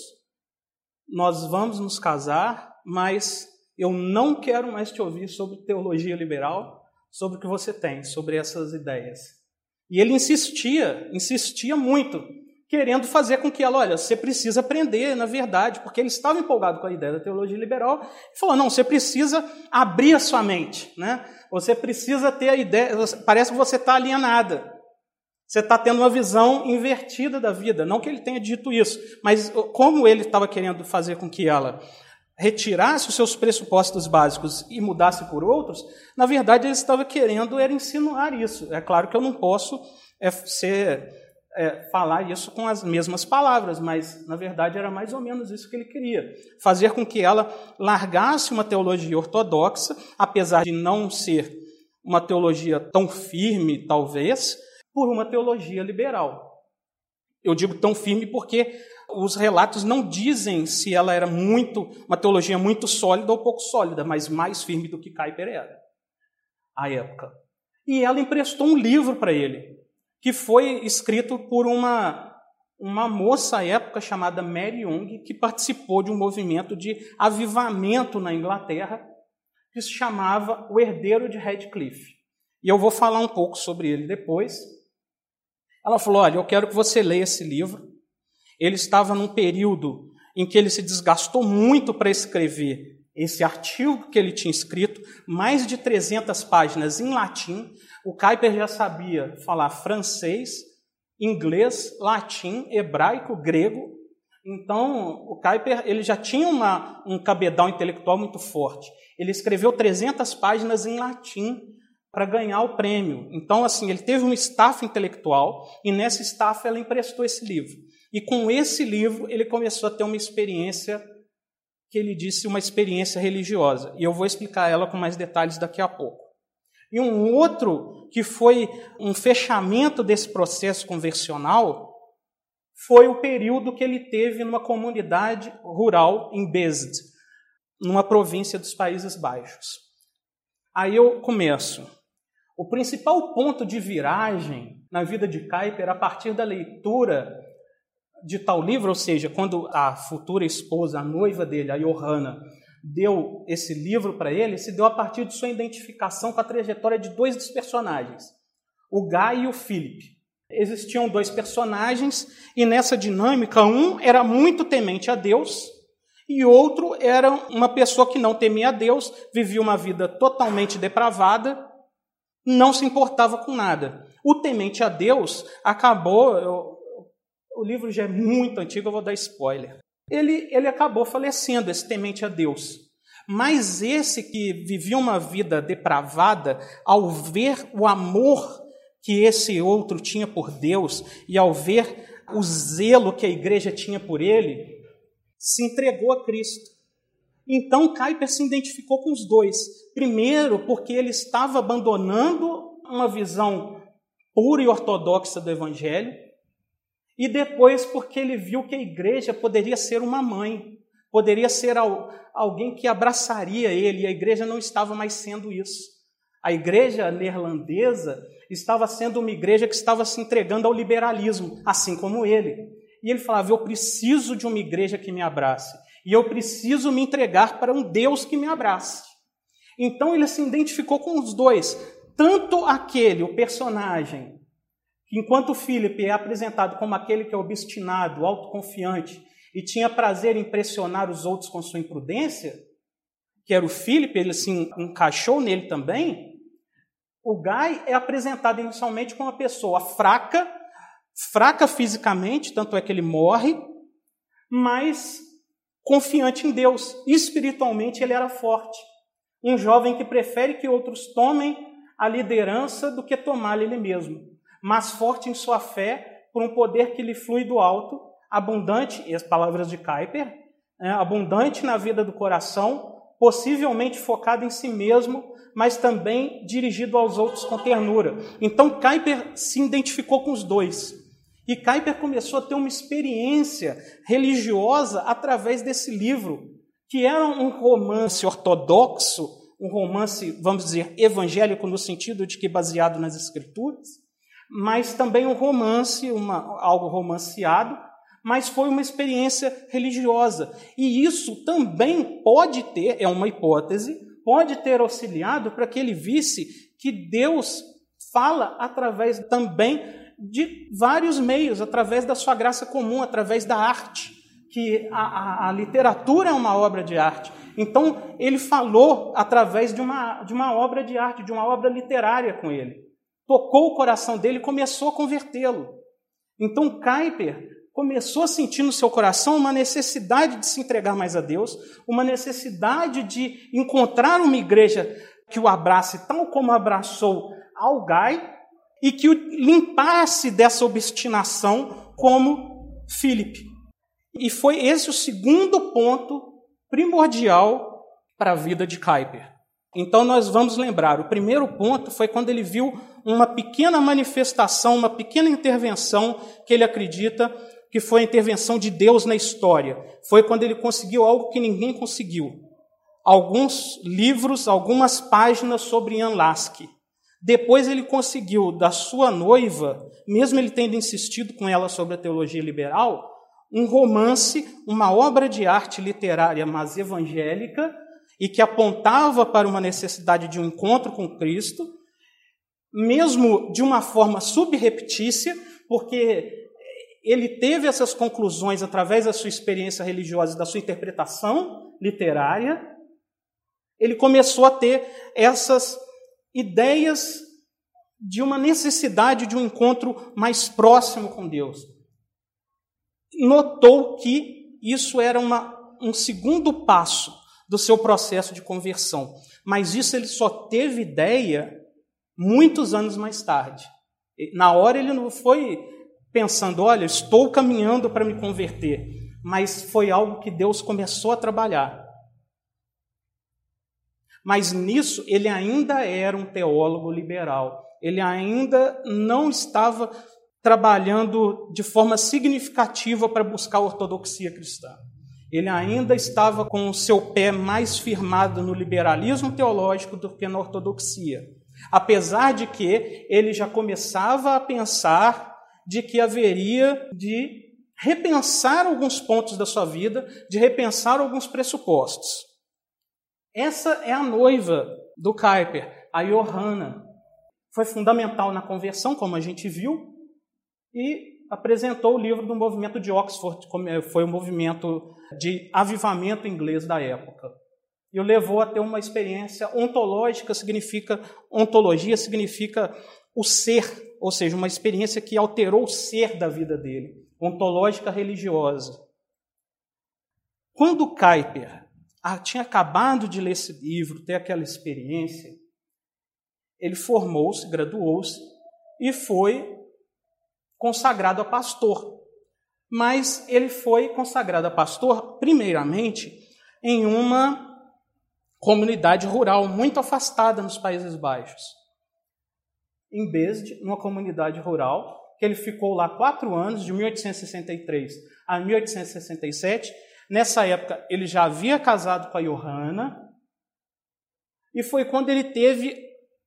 Nós vamos nos casar, mas eu não quero mais te ouvir sobre teologia liberal, sobre o que você tem, sobre essas ideias. E ele insistia, insistia muito, querendo fazer com que ela, olha, você precisa aprender, na verdade, porque ele estava empolgado com a ideia da teologia liberal, e falou, não, você precisa abrir a sua mente, né? Você precisa ter a ideia, parece que você está alienada. Você está tendo uma visão invertida da vida. Não que ele tenha dito isso, mas como ele estava querendo fazer com que ela retirasse os seus pressupostos básicos e mudasse por outros, na verdade ele estava querendo era insinuar isso. É claro que eu não posso é, ser, é, falar isso com as mesmas palavras, mas na verdade era mais ou menos isso que ele queria: fazer com que ela largasse uma teologia ortodoxa, apesar de não ser uma teologia tão firme, talvez, por uma teologia liberal. Eu digo tão firme porque os relatos não dizem se ela era muito uma teologia muito sólida ou pouco sólida, mas mais firme do que Kuyper era à época. E ela emprestou um livro para ele, que foi escrito por uma uma moça à época chamada Mary Young, que participou de um movimento de avivamento na Inglaterra, que se chamava O Herdeiro de Radcliffe. E eu vou falar um pouco sobre ele depois. Ela falou: Olha, eu quero que você leia esse livro. Ele estava num período em que ele se desgastou muito para escrever esse artigo que ele tinha escrito, mais de 300 páginas em latim. O Kuyper já sabia falar francês, inglês, latim, hebraico, grego. Então, o Kuyper ele já tinha uma, um cabedal intelectual muito forte. Ele escreveu 300 páginas em latim para ganhar o prêmio. Então, assim, ele teve um staff intelectual e nessa staff ela emprestou esse livro. E com esse livro ele começou a ter uma experiência que ele disse uma experiência religiosa. E eu vou explicar ela com mais detalhes daqui a pouco. E um outro que foi um fechamento desse processo conversional foi o período que ele teve numa comunidade rural em Bezd, numa província dos Países Baixos. Aí eu começo. O principal ponto de viragem na vida de Kuyper, a partir da leitura de tal livro, ou seja, quando a futura esposa, a noiva dele, a Johanna, deu esse livro para ele, se deu a partir de sua identificação com a trajetória de dois dos personagens, o Guy e o Philip. Existiam dois personagens e nessa dinâmica, um era muito temente a Deus e outro era uma pessoa que não temia a Deus, vivia uma vida totalmente depravada, não se importava com nada. O temente a Deus acabou, o livro já é muito antigo, eu vou dar spoiler. Ele, ele acabou falecendo, esse temente a Deus. Mas esse que vivia uma vida depravada, ao ver o amor que esse outro tinha por Deus e ao ver o zelo que a igreja tinha por ele, se entregou a Cristo. Então Kuyper se identificou com os dois. Primeiro, porque ele estava abandonando uma visão pura e ortodoxa do Evangelho, e depois, porque ele viu que a igreja poderia ser uma mãe, poderia ser alguém que abraçaria ele, e a igreja não estava mais sendo isso. A igreja neerlandesa estava sendo uma igreja que estava se entregando ao liberalismo, assim como ele. E ele falava: Eu preciso de uma igreja que me abrace, e eu preciso me entregar para um Deus que me abrace. Então ele se identificou com os dois, tanto aquele, o personagem Enquanto Filipe é apresentado como aquele que é obstinado, autoconfiante e tinha prazer em impressionar os outros com sua imprudência, que era o Filipe, ele se encaixou nele também. O Gai é apresentado inicialmente como uma pessoa fraca, fraca fisicamente, tanto é que ele morre, mas confiante em Deus. Espiritualmente ele era forte. Um jovem que prefere que outros tomem a liderança do que tomar ele mesmo mas forte em sua fé por um poder que lhe flui do alto, abundante, e as palavras de Kuyper, é, abundante na vida do coração, possivelmente focado em si mesmo, mas também dirigido aos outros com ternura. Então Kuyper se identificou com os dois. E Kuyper começou a ter uma experiência religiosa através desse livro, que era um romance ortodoxo, um romance, vamos dizer, evangélico no sentido de que baseado nas escrituras, mas também um romance, uma, algo romanceado, mas foi uma experiência religiosa. E isso também pode ter, é uma hipótese, pode ter auxiliado para que ele visse que Deus fala através também de vários meios, através da sua graça comum, através da arte, que a, a, a literatura é uma obra de arte. Então, ele falou através de uma, de uma obra de arte, de uma obra literária com ele tocou o coração dele e começou a convertê-lo. Então, Kuyper começou a sentir no seu coração uma necessidade de se entregar mais a Deus, uma necessidade de encontrar uma igreja que o abrace tal como abraçou Algai e que o limpasse dessa obstinação como Filipe. E foi esse o segundo ponto primordial para a vida de Kuyper. Então nós vamos lembrar, o primeiro ponto foi quando ele viu uma pequena manifestação, uma pequena intervenção que ele acredita que foi a intervenção de Deus na história. Foi quando ele conseguiu algo que ninguém conseguiu. Alguns livros, algumas páginas sobre Ian Lasky. Depois ele conseguiu da sua noiva, mesmo ele tendo insistido com ela sobre a teologia liberal, um romance, uma obra de arte literária, mas evangélica, e que apontava para uma necessidade de um encontro com Cristo, mesmo de uma forma subreptícia, porque ele teve essas conclusões através da sua experiência religiosa e da sua interpretação literária, ele começou a ter essas ideias de uma necessidade de um encontro mais próximo com Deus. Notou que isso era uma, um segundo passo do seu processo de conversão, mas isso ele só teve ideia muitos anos mais tarde. Na hora ele não foi pensando, olha, estou caminhando para me converter, mas foi algo que Deus começou a trabalhar. Mas nisso ele ainda era um teólogo liberal. Ele ainda não estava trabalhando de forma significativa para buscar a ortodoxia cristã. Ele ainda estava com o seu pé mais firmado no liberalismo teológico do que na ortodoxia. Apesar de que ele já começava a pensar de que haveria de repensar alguns pontos da sua vida, de repensar alguns pressupostos. Essa é a noiva do Kuyper, a Johanna. Foi fundamental na conversão, como a gente viu, e apresentou o livro do movimento de Oxford, como foi o movimento de avivamento inglês da época. E o levou a ter uma experiência ontológica, significa ontologia significa o ser ou seja, uma experiência que alterou o ser da vida dele, ontológica religiosa. Quando Kuyper ah, tinha acabado de ler esse livro, ter aquela experiência, ele formou-se, graduou-se e foi consagrado a pastor. Mas ele foi consagrado a pastor, primeiramente, em uma comunidade rural muito afastada nos Países Baixos em Besde, numa comunidade rural, que ele ficou lá quatro anos, de 1863 a 1867. Nessa época, ele já havia casado com a Johanna, e foi quando ele teve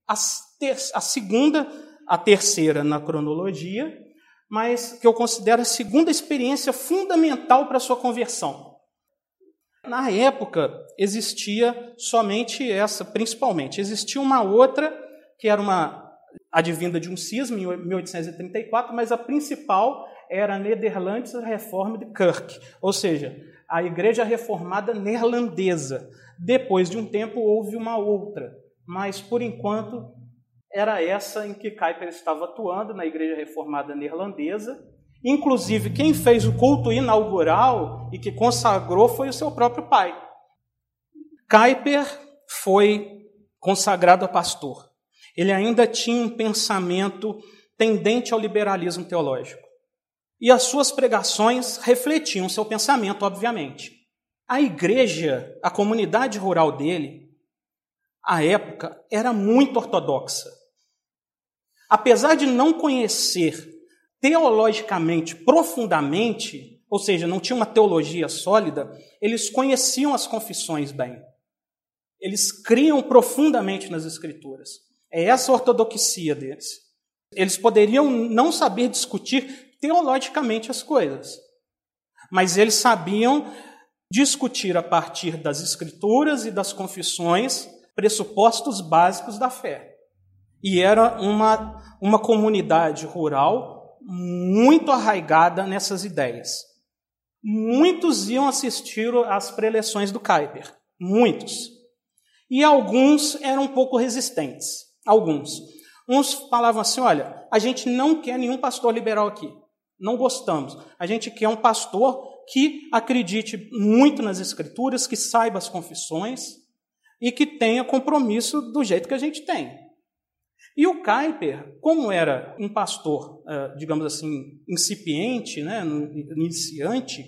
a, ter a segunda, a terceira na cronologia, mas que eu considero a segunda experiência fundamental para a sua conversão. Na época, existia somente essa, principalmente. Existia uma outra, que era uma advinda de um cisma em 1834, mas a principal era a Nederlandse Reformed Kerk, ou seja, a Igreja Reformada Neerlandesa. Depois de um tempo houve uma outra, mas por enquanto era essa em que Kuyper estava atuando na Igreja Reformada Neerlandesa. Inclusive, quem fez o culto inaugural e que consagrou foi o seu próprio pai. Kuyper foi consagrado a pastor ele ainda tinha um pensamento tendente ao liberalismo teológico. E as suas pregações refletiam seu pensamento, obviamente. A igreja, a comunidade rural dele, à época, era muito ortodoxa. Apesar de não conhecer teologicamente profundamente, ou seja, não tinha uma teologia sólida, eles conheciam as confissões bem. Eles criam profundamente nas Escrituras. É essa a ortodoxia deles. Eles poderiam não saber discutir teologicamente as coisas, mas eles sabiam discutir a partir das escrituras e das confissões pressupostos básicos da fé. E era uma, uma comunidade rural muito arraigada nessas ideias. Muitos iam assistir às preleções do Kuyper, muitos. E alguns eram um pouco resistentes. Alguns. Uns falavam assim: olha, a gente não quer nenhum pastor liberal aqui. Não gostamos. A gente quer um pastor que acredite muito nas Escrituras, que saiba as confissões e que tenha compromisso do jeito que a gente tem. E o Kuyper, como era um pastor, eh, digamos assim, incipiente, né, iniciante,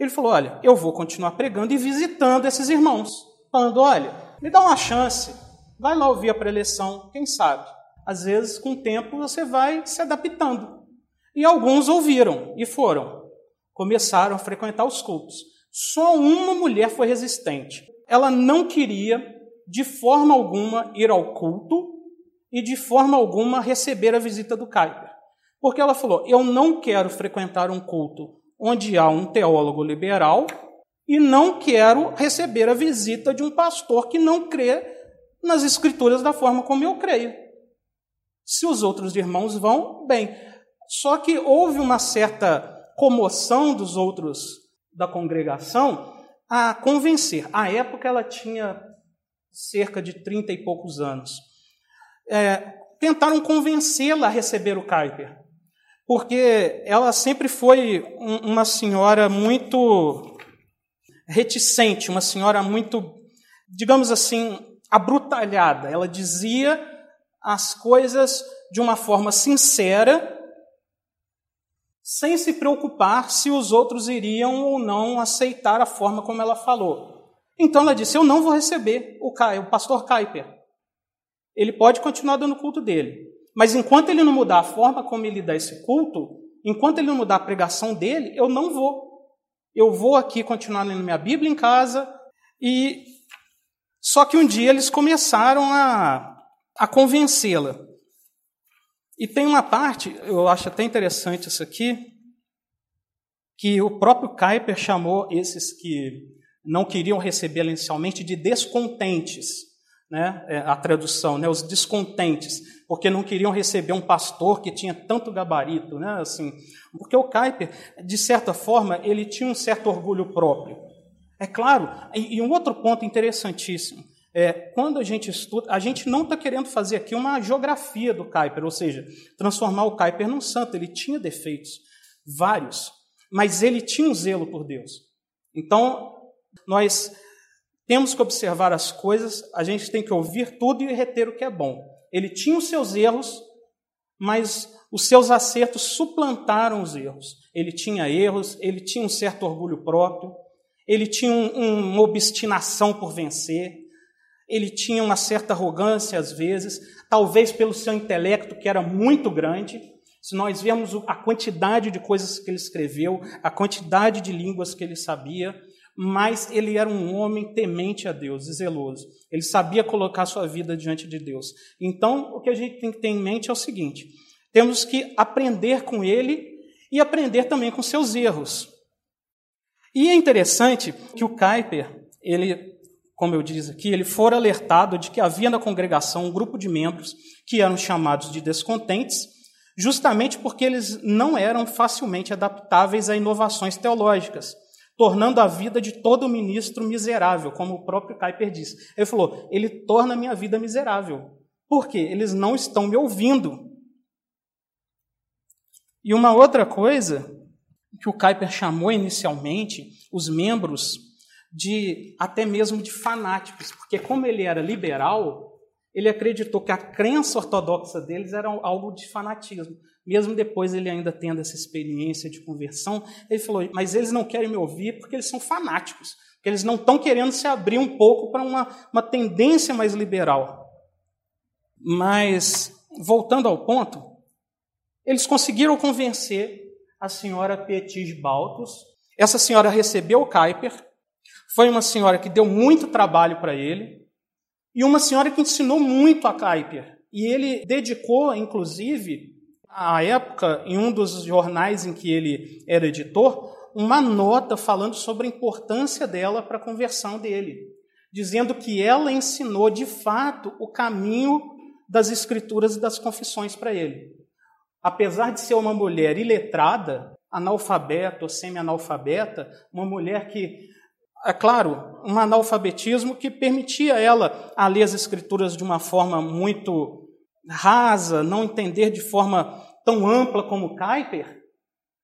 ele falou: Olha, eu vou continuar pregando e visitando esses irmãos, falando: Olha, me dá uma chance, vai lá ouvir a preleção, quem sabe? Às vezes, com o tempo, você vai se adaptando. E alguns ouviram e foram. Começaram a frequentar os cultos. Só uma mulher foi resistente. Ela não queria, de forma alguma, ir ao culto e, de forma alguma, receber a visita do Kuyper. Porque ela falou: Eu não quero frequentar um culto onde há um teólogo liberal e não quero receber a visita de um pastor que não crê nas Escrituras da forma como eu creio. Se os outros irmãos vão, bem. Só que houve uma certa comoção dos outros da congregação a convencer. À época ela tinha cerca de trinta e poucos anos. É, tentaram convencê-la a receber o Kuyper, porque ela sempre foi uma senhora muito reticente, uma senhora muito, digamos assim, abrutalhada. Ela dizia as coisas de uma forma sincera, sem se preocupar se os outros iriam ou não aceitar a forma como ela falou. Então ela disse: Eu não vou receber o, Kai, o pastor Kuyper. Ele pode continuar dando culto dele, mas enquanto ele não mudar a forma como ele dá esse culto, enquanto ele não mudar a pregação dele, eu não vou. Eu vou aqui continuar lendo minha Bíblia em casa e só que um dia eles começaram a a convencê-la. E tem uma parte, eu acho até interessante isso aqui, que o próprio Kuyper chamou esses que não queriam recebê-la inicialmente de descontentes, né? É, a tradução, né? os descontentes, porque não queriam receber um pastor que tinha tanto gabarito, né? assim, porque o Kuyper, de certa forma, ele tinha um certo orgulho próprio. É claro, e, e um outro ponto interessantíssimo, é, quando a gente estuda, a gente não está querendo fazer aqui uma geografia do Kuiper, ou seja, transformar o Kuiper num santo. Ele tinha defeitos, vários, mas ele tinha um zelo por Deus. Então, nós temos que observar as coisas, a gente tem que ouvir tudo e reter o que é bom. Ele tinha os seus erros, mas os seus acertos suplantaram os erros. Ele tinha erros, ele tinha um certo orgulho próprio, ele tinha um, uma obstinação por vencer, ele tinha uma certa arrogância às vezes, talvez pelo seu intelecto que era muito grande. Se nós vemos a quantidade de coisas que ele escreveu, a quantidade de línguas que ele sabia, mas ele era um homem temente a Deus e zeloso. Ele sabia colocar sua vida diante de Deus. Então, o que a gente tem que ter em mente é o seguinte: temos que aprender com ele e aprender também com seus erros. E é interessante que o Kuyper, ele como eu disse aqui, ele fora alertado de que havia na congregação um grupo de membros que eram chamados de descontentes, justamente porque eles não eram facilmente adaptáveis a inovações teológicas, tornando a vida de todo ministro miserável, como o próprio Kuyper disse. Ele falou: ele torna a minha vida miserável. Por quê? Eles não estão me ouvindo. E uma outra coisa que o Kuyper chamou inicialmente os membros de até mesmo de fanáticos, porque como ele era liberal, ele acreditou que a crença ortodoxa deles era algo de fanatismo. Mesmo depois ele ainda tendo essa experiência de conversão, ele falou: "Mas eles não querem me ouvir porque eles são fanáticos, porque eles não estão querendo se abrir um pouco para uma, uma tendência mais liberal." Mas voltando ao ponto, eles conseguiram convencer a senhora Petis Baltos. Essa senhora recebeu o Kuiper, foi uma senhora que deu muito trabalho para ele e uma senhora que ensinou muito a Kuyper. E ele dedicou, inclusive, à época, em um dos jornais em que ele era editor, uma nota falando sobre a importância dela para a conversão dele, dizendo que ela ensinou de fato o caminho das escrituras e das confissões para ele. Apesar de ser uma mulher iletrada, analfabeta ou semi-analfabeta, uma mulher que é claro, um analfabetismo que permitia ela a ler as escrituras de uma forma muito rasa, não entender de forma tão ampla como Kuyper,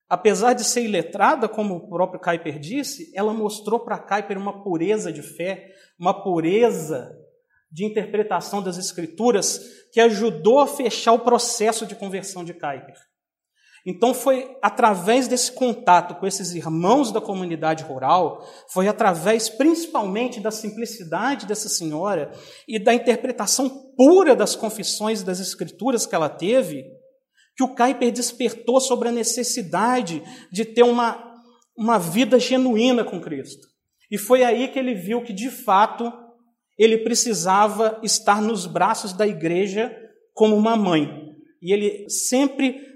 apesar de ser iletrada, como o próprio Kuyper disse, ela mostrou para Kuyper uma pureza de fé, uma pureza de interpretação das Escrituras que ajudou a fechar o processo de conversão de Kuyper. Então foi através desse contato com esses irmãos da comunidade rural, foi através principalmente da simplicidade dessa senhora e da interpretação pura das confissões das escrituras que ela teve, que o Kuyper despertou sobre a necessidade de ter uma, uma vida genuína com Cristo. E foi aí que ele viu que, de fato, ele precisava estar nos braços da igreja como uma mãe. E ele sempre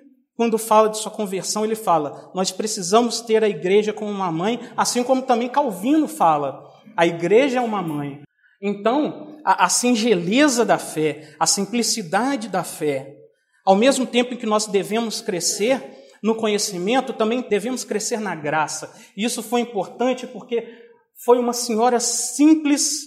quando fala de sua conversão, ele fala: nós precisamos ter a igreja como uma mãe, assim como também Calvino fala: a igreja é uma mãe. Então, a, a singeleza da fé, a simplicidade da fé, ao mesmo tempo em que nós devemos crescer no conhecimento, também devemos crescer na graça. E isso foi importante porque foi uma senhora simples,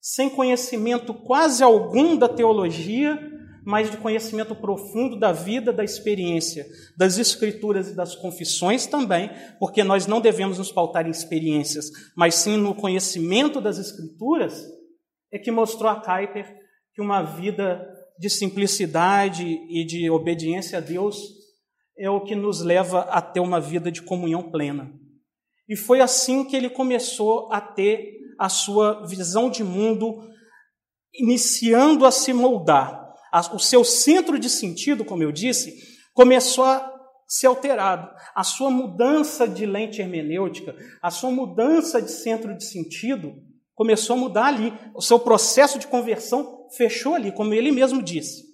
sem conhecimento quase algum da teologia, mas de conhecimento profundo da vida, da experiência, das escrituras e das confissões também, porque nós não devemos nos pautar em experiências, mas sim no conhecimento das escrituras, é que mostrou a Kuyper que uma vida de simplicidade e de obediência a Deus é o que nos leva a ter uma vida de comunhão plena. E foi assim que ele começou a ter a sua visão de mundo iniciando a se moldar o seu centro de sentido, como eu disse, começou a ser alterado. A sua mudança de lente hermenêutica, a sua mudança de centro de sentido começou a mudar ali. O seu processo de conversão fechou ali, como ele mesmo disse.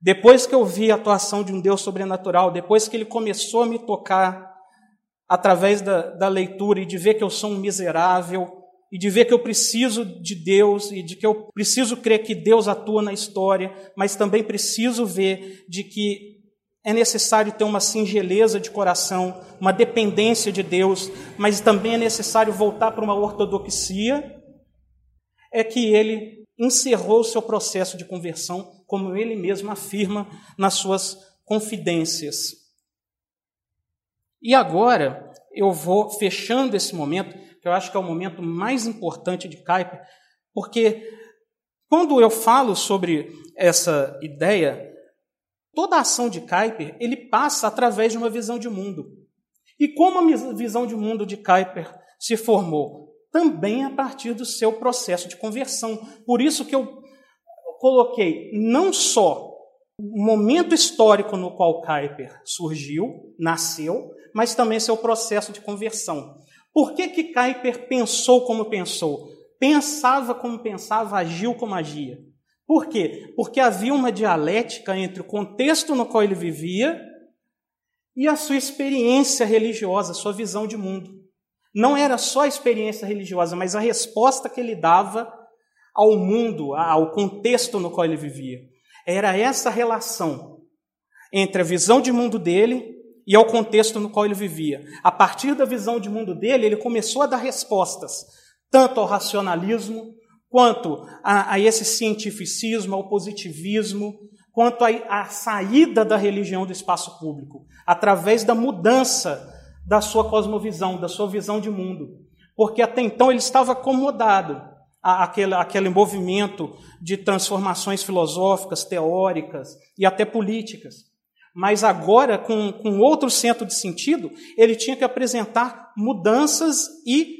Depois que eu vi a atuação de um Deus sobrenatural, depois que ele começou a me tocar através da, da leitura e de ver que eu sou um miserável, e de ver que eu preciso de Deus e de que eu preciso crer que Deus atua na história, mas também preciso ver de que é necessário ter uma singeleza de coração, uma dependência de Deus, mas também é necessário voltar para uma ortodoxia, é que ele encerrou o seu processo de conversão, como ele mesmo afirma nas suas confidências. E agora eu vou fechando esse momento que eu acho que é o momento mais importante de Kuyper, porque quando eu falo sobre essa ideia, toda a ação de Kuyper, ele passa através de uma visão de mundo. E como a visão de mundo de Kuyper se formou? Também a partir do seu processo de conversão. Por isso que eu coloquei não só o momento histórico no qual Kuyper surgiu, nasceu, mas também seu processo de conversão. Por que, que Kuyper pensou como pensou? Pensava como pensava, agiu como agia. Por quê? Porque havia uma dialética entre o contexto no qual ele vivia e a sua experiência religiosa, a sua visão de mundo. Não era só a experiência religiosa, mas a resposta que ele dava ao mundo, ao contexto no qual ele vivia. Era essa relação entre a visão de mundo dele e ao contexto no qual ele vivia. A partir da visão de mundo dele, ele começou a dar respostas, tanto ao racionalismo, quanto a, a esse cientificismo, ao positivismo, quanto à saída da religião do espaço público, através da mudança da sua cosmovisão, da sua visão de mundo. Porque até então ele estava acomodado àquele, àquele movimento de transformações filosóficas, teóricas e até políticas. Mas agora, com, com outro centro de sentido, ele tinha que apresentar mudanças e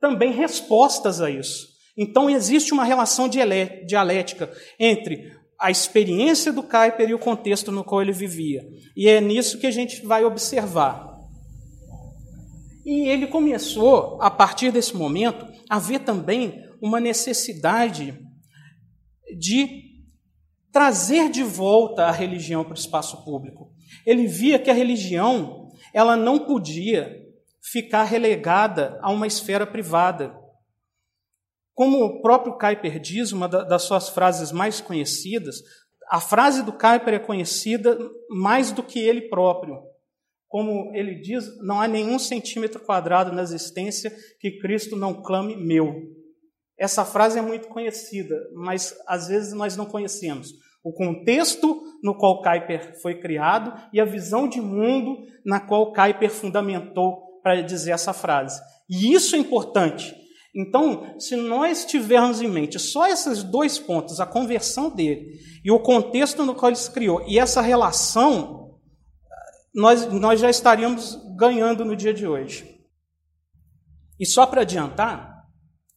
também respostas a isso. Então, existe uma relação dialética entre a experiência do Kuyper e o contexto no qual ele vivia. E é nisso que a gente vai observar. E ele começou, a partir desse momento, a ver também uma necessidade de trazer de volta a religião para o espaço público. Ele via que a religião ela não podia ficar relegada a uma esfera privada. Como o próprio Kuyper diz, uma das suas frases mais conhecidas, a frase do Kuyper é conhecida mais do que ele próprio. Como ele diz, não há nenhum centímetro quadrado na existência que Cristo não clame meu. Essa frase é muito conhecida, mas às vezes nós não conhecemos. O contexto no qual Kuyper foi criado e a visão de mundo na qual Kuyper fundamentou para dizer essa frase. E isso é importante. Então, se nós tivermos em mente só esses dois pontos, a conversão dele e o contexto no qual ele se criou, e essa relação, nós, nós já estaríamos ganhando no dia de hoje. E só para adiantar,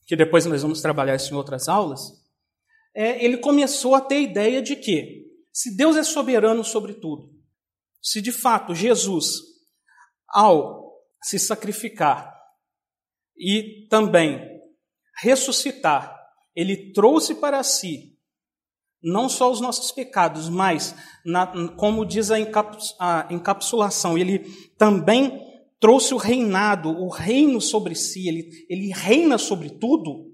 que depois nós vamos trabalhar isso em outras aulas, é, ele começou a ter a ideia de que, se Deus é soberano sobre tudo, se de fato Jesus, ao se sacrificar e também ressuscitar, ele trouxe para si não só os nossos pecados, mas, na, como diz a encapsulação, ele também trouxe o reinado, o reino sobre si, ele, ele reina sobre tudo,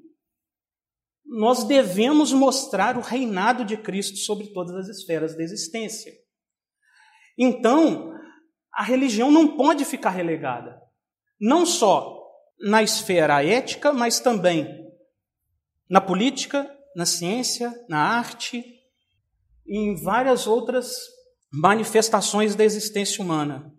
nós devemos mostrar o reinado de Cristo sobre todas as esferas da existência. Então, a religião não pode ficar relegada, não só na esfera ética, mas também na política, na ciência, na arte e em várias outras manifestações da existência humana.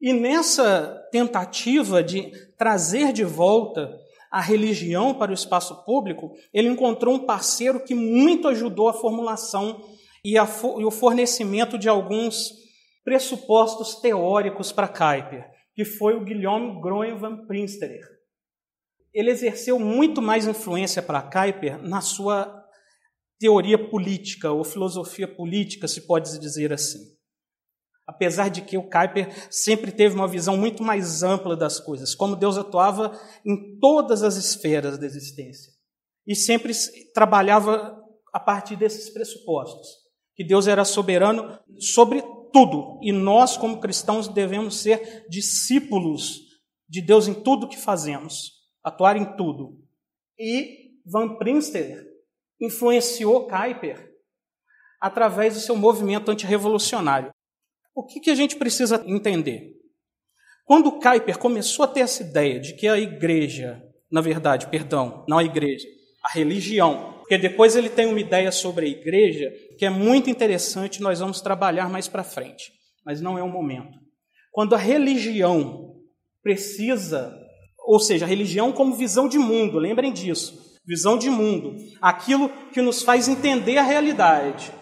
E nessa tentativa de trazer de volta a religião para o espaço público, ele encontrou um parceiro que muito ajudou a formulação e, a, e o fornecimento de alguns pressupostos teóricos para Kuyper, que foi o Guillaume Groen van Prinsterer. Ele exerceu muito mais influência para Kuyper na sua teoria política ou filosofia política, se pode dizer assim. Apesar de que o Kuyper sempre teve uma visão muito mais ampla das coisas, como Deus atuava em todas as esferas da existência. E sempre trabalhava a partir desses pressupostos, que Deus era soberano sobre tudo, e nós, como cristãos, devemos ser discípulos de Deus em tudo que fazemos, atuar em tudo. E Van Prinsterer influenciou Kuyper através do seu movimento antirrevolucionário. O que, que a gente precisa entender? Quando Kuyper começou a ter essa ideia de que a igreja, na verdade, perdão, não a igreja, a religião, porque depois ele tem uma ideia sobre a igreja que é muito interessante, nós vamos trabalhar mais para frente, mas não é o momento. Quando a religião precisa, ou seja, a religião como visão de mundo, lembrem disso, visão de mundo, aquilo que nos faz entender a realidade,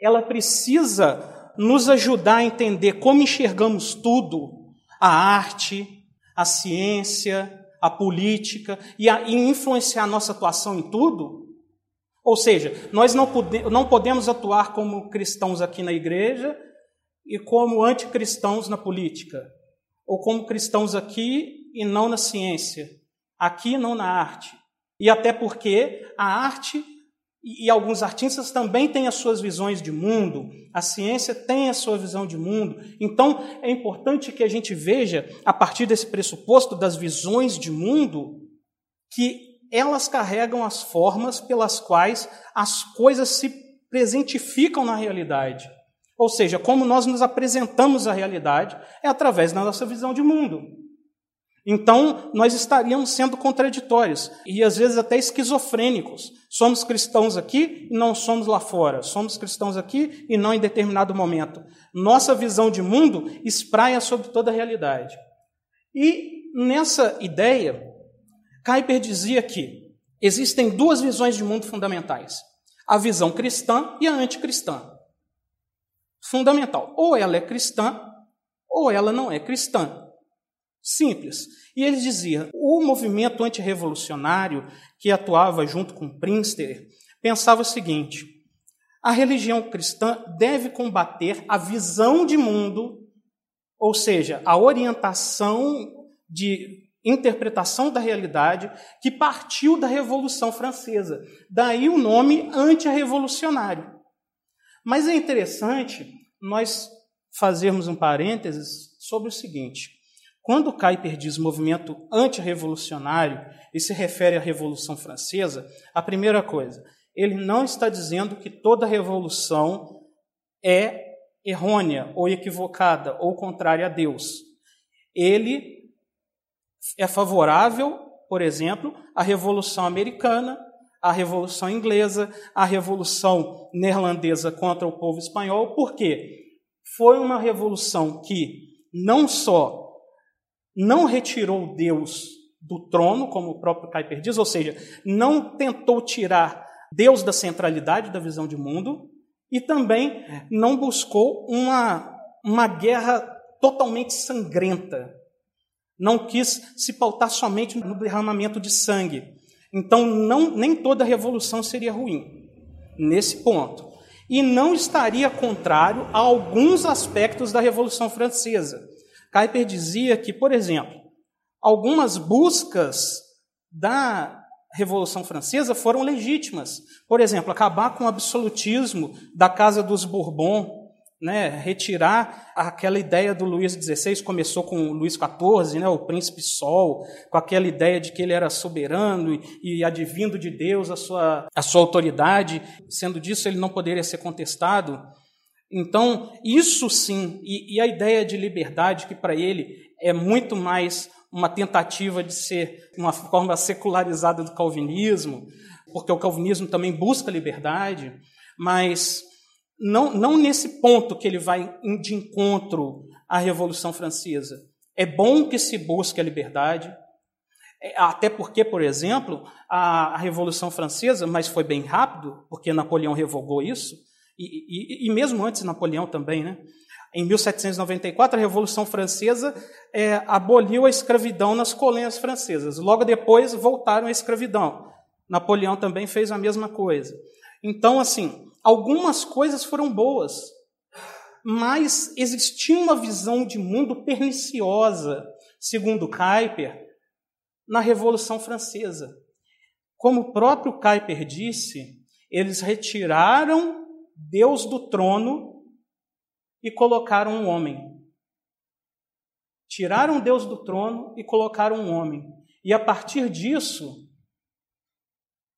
ela precisa nos ajudar a entender como enxergamos tudo, a arte, a ciência, a política, e, a, e influenciar a nossa atuação em tudo? Ou seja, nós não, pode, não podemos atuar como cristãos aqui na igreja e como anticristãos na política, ou como cristãos aqui e não na ciência, aqui e não na arte. E até porque a arte e, alguns artistas também têm as suas visões de mundo, a ciência tem a sua visão de mundo. Então, é importante que a gente veja, a partir desse pressuposto das visões de mundo, que elas carregam as formas pelas quais as coisas se presentificam na realidade. Ou seja, como nós nos apresentamos à realidade é através da nossa visão de mundo. Então, nós estaríamos sendo contraditórios e às vezes até esquizofrênicos. Somos cristãos aqui e não somos lá fora. Somos cristãos aqui e não em determinado momento. Nossa visão de mundo espraia sobre toda a realidade. E nessa ideia, Kuyper dizia que existem duas visões de mundo fundamentais: a visão cristã e a anticristã. Fundamental. Ou ela é cristã, ou ela não é cristã. Simples. E ele dizia: o movimento antirrevolucionário que atuava junto com Prinster pensava o seguinte: a religião cristã deve combater a visão de mundo, ou seja, a orientação de interpretação da realidade que partiu da Revolução Francesa. Daí o nome antirrevolucionário. Mas é interessante nós fazermos um parênteses sobre o seguinte: quando Kuyper diz movimento antirrevolucionário e se refere à Revolução Francesa, a primeira coisa, ele não está dizendo que toda revolução é errônea ou equivocada ou contrária a Deus. Ele é favorável, por exemplo, à Revolução Americana, a Revolução Inglesa, a Revolução Neerlandesa contra o povo espanhol, por quê? Foi uma revolução que não só não retirou Deus do trono, como o próprio Kuyper diz, ou seja, não tentou tirar Deus da centralidade da visão de mundo, e também não buscou uma, uma guerra totalmente sangrenta. Não quis se pautar somente no derramamento de sangue. Então, não, nem toda revolução seria ruim, nesse ponto. E não estaria contrário a alguns aspectos da Revolução Francesa. Kuyper dizia que, por exemplo, algumas buscas da Revolução Francesa foram legítimas. Por exemplo, acabar com o absolutismo da Casa dos Bourbon, né, retirar aquela ideia do Luís XVI, começou com o Luís XIV, né, o príncipe Sol, com aquela ideia de que ele era soberano e, e advindo de Deus a sua, a sua autoridade, sendo disso ele não poderia ser contestado. Então, isso sim, e, e a ideia de liberdade, que para ele é muito mais uma tentativa de ser uma forma secularizada do calvinismo, porque o calvinismo também busca liberdade, mas não, não nesse ponto que ele vai de encontro à Revolução Francesa. É bom que se busque a liberdade, é, até porque, por exemplo, a, a Revolução Francesa, mas foi bem rápido, porque Napoleão revogou isso, e, e, e mesmo antes Napoleão também, né? Em 1794, a Revolução Francesa é, aboliu a escravidão nas colônias francesas. Logo depois, voltaram à escravidão. Napoleão também fez a mesma coisa. Então, assim, algumas coisas foram boas, mas existia uma visão de mundo perniciosa, segundo Kuyper, na Revolução Francesa. Como o próprio Kuyper disse, eles retiraram Deus do trono e colocaram um homem. Tiraram Deus do trono e colocaram um homem. E a partir disso,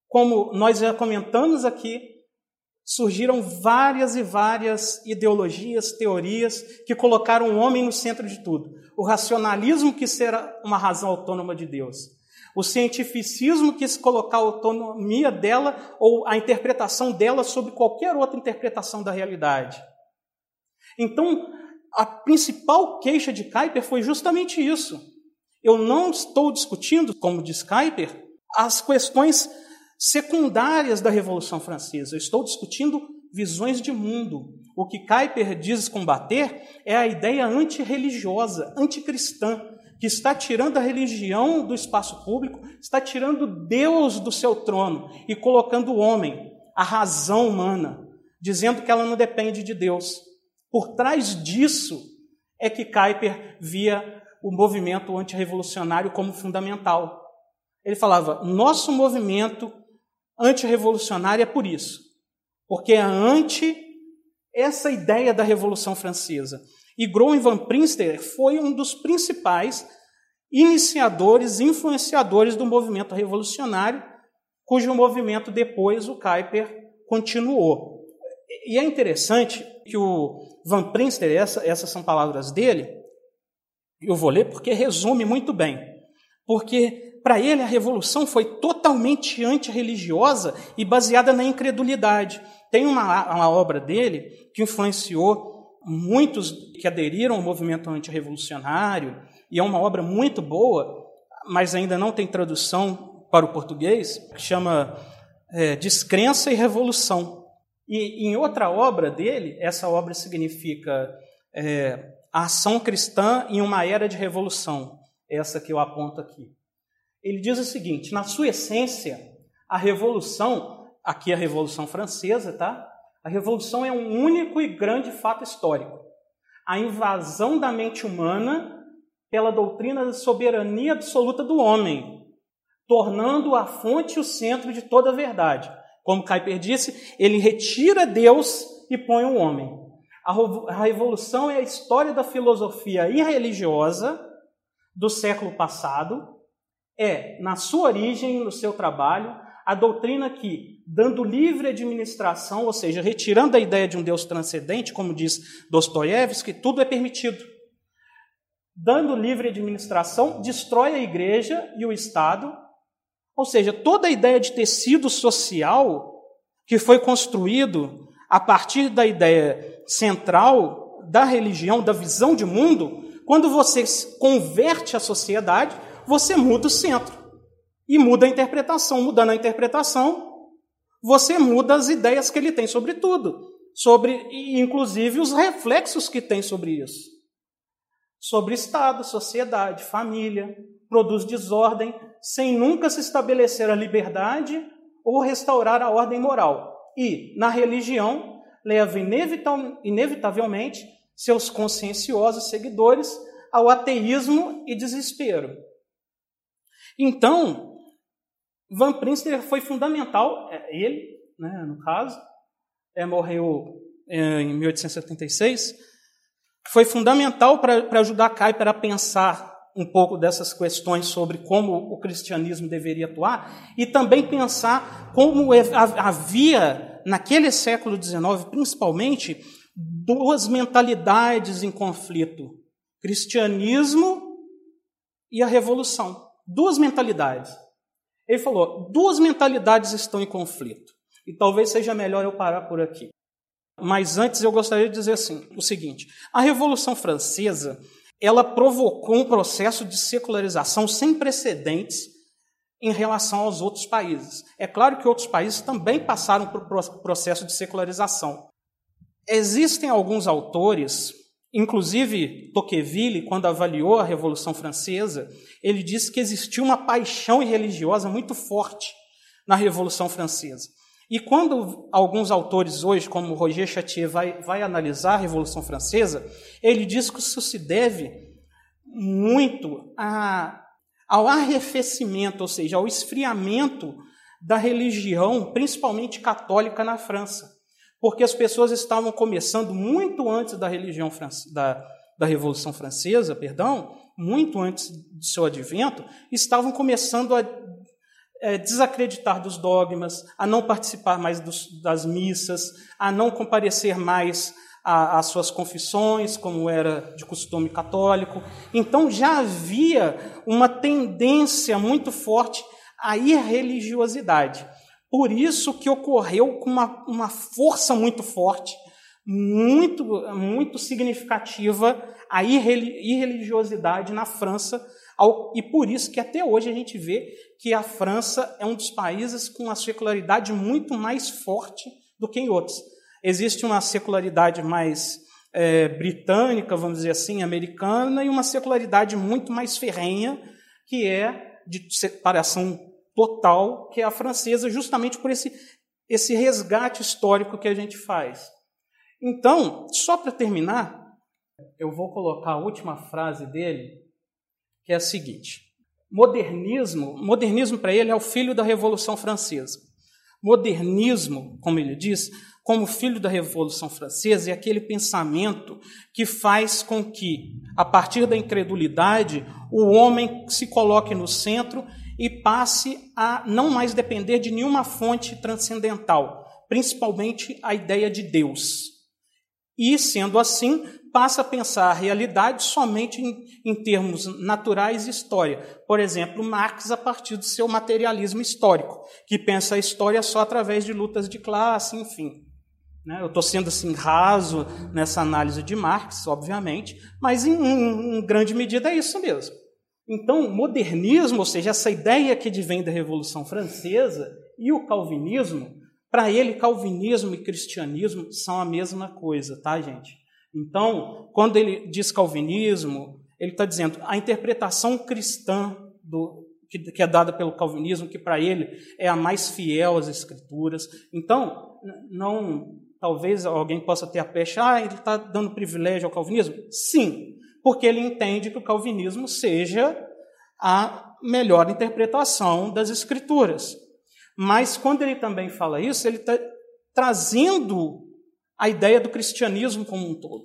como nós já comentamos aqui, surgiram várias e várias ideologias, teorias que colocaram o homem no centro de tudo. O racionalismo quis ser uma razão autônoma de Deus. O cientificismo quis colocar a autonomia dela ou a interpretação dela sobre qualquer outra interpretação da realidade. Então, a principal queixa de Kuyper foi justamente isso. Eu não estou discutindo, como diz Kuyper, as questões secundárias da Revolução Francesa. Eu estou discutindo visões de mundo. O que Kuyper diz combater é a ideia antirreligiosa, anticristã, que está tirando a religião do espaço público, está tirando Deus do seu trono e colocando o homem, a razão humana, dizendo que ela não depende de Deus. Por trás disso é que Kuyper via o movimento antirrevolucionário como fundamental. Ele falava: nosso movimento antirrevolucionária é por isso, porque é anti essa ideia da Revolução Francesa. E Groen van Prinster foi um dos principais iniciadores, influenciadores do movimento revolucionário, cujo movimento depois o Kuyper continuou. E é interessante que o Van Prinster, essa, essas são palavras dele, eu vou ler porque resume muito bem. Porque para ele, a revolução foi totalmente antirreligiosa e baseada na incredulidade. Tem uma, uma obra dele que influenciou muitos que aderiram ao movimento antirrevolucionário, e é uma obra muito boa, mas ainda não tem tradução para o português, que chama é, Descrença e Revolução. E em outra obra dele, essa obra significa é, a ação cristã em uma era de revolução, essa que eu aponto aqui. Ele diz o seguinte: na sua essência, a revolução, aqui a Revolução Francesa, tá? A revolução é um único e grande fato histórico. A invasão da mente humana pela doutrina da soberania absoluta do homem, tornando a fonte o centro de toda a verdade. Como Kuyper disse, ele retira Deus e põe o homem. A revolução é a história da filosofia irreligiosa do século passado, é, na sua origem, no seu trabalho, a doutrina que, dando livre administração, ou seja, retirando a ideia de um Deus transcendente, como diz Dostoiévski, tudo é permitido. Dando livre administração, destrói a igreja e o Estado, Ou seja, toda a ideia de tecido social que foi construído a partir da ideia central da religião, da visão de mundo, quando você converte a sociedade, você muda o centro e muda a interpretação. Mudando a interpretação, você muda as ideias que ele tem sobre tudo, sobre inclusive os reflexos que tem sobre isso. Sobre Estado, sociedade, família, produz desordem, sem nunca se estabelecer a liberdade ou restaurar a ordem moral. E, na religião, leva inevitavelmente seus conscienciosos seguidores ao ateísmo e desespero. Então, Van Prinster foi fundamental, é, ele, né, no caso, é, morreu é, em 1876, foi fundamental para ajudar Kuyper a pensar um pouco dessas questões sobre como o cristianismo deveria atuar e também pensar como é, havia, naquele século XIX, principalmente, duas mentalidades em conflito: cristianismo e a revolução. Duas mentalidades. Ele falou: duas mentalidades estão em conflito. E talvez seja melhor eu parar por aqui. Mas antes eu gostaria de dizer assim, o seguinte: a Revolução Francesa ela provocou um processo de secularização sem precedentes em relação aos outros países. É claro que outros países também passaram por processo de secularização. Existem alguns autores, inclusive Tocqueville, quando avaliou a Revolução Francesa, ele disse que existia uma paixão religiosa muito forte na Revolução Francesa. E quando alguns autores hoje, como Roger Chatier, vai, vai analisar a Revolução Francesa, ele diz que isso se deve muito a, ao arrefecimento, ou seja, ao esfriamento da religião, principalmente católica, na França. Porque as pessoas estavam começando muito antes da religião da, da Revolução Francesa, perdão, muito antes do seu advento, estavam começando a é, desacreditar dos dogmas, a não participar mais dos, das missas, a não comparecer mais às suas confissões, como era de costume católico. Então já havia uma tendência muito forte à irreligiosidade. Por isso que ocorreu com uma, uma força muito forte, muito, muito significativa, a irreligiosidade na França e por isso que até hoje a gente vê que a França é um dos países com uma secularidade muito mais forte do que em outros. Existe uma secularidade mais é, britânica, vamos dizer assim, americana, e uma secularidade muito mais ferrenha, que é de separação total, que é a francesa, justamente por esse, esse resgate histórico que a gente faz. Então, só para terminar, eu vou colocar a última frase dele, que é a seguinte: modernismo, modernismo para ele é o filho da Revolução Francesa. Modernismo, como ele diz, como filho da Revolução Francesa, é aquele pensamento que faz com que, a partir da incredulidade, o homem se coloque no centro e passe a não mais depender de nenhuma fonte transcendental, principalmente a ideia de Deus. E, sendo assim, passa a pensar a realidade somente em, em, termos naturais e história. Por exemplo, Marx, a partir do seu materialismo histórico, que pensa a história só através de lutas de classe, enfim. Né? Eu estou sendo assim raso nessa análise de Marx, obviamente, mas em, em, em grande medida é isso mesmo. Então, modernismo, ou seja, essa ideia que vem da Revolução Francesa e o calvinismo, para ele, calvinismo e cristianismo são a mesma coisa, tá, gente? Então, quando ele diz calvinismo, ele está dizendo a interpretação cristã do, que, que é dada pelo calvinismo, que para ele é a mais fiel às escrituras. Então, não, talvez alguém possa ter a pecha, ah, ele está dando privilégio ao calvinismo? Sim, porque ele entende que o calvinismo seja a melhor interpretação das escrituras. Mas quando ele também fala isso, ele está trazendo a ideia do cristianismo como um todo.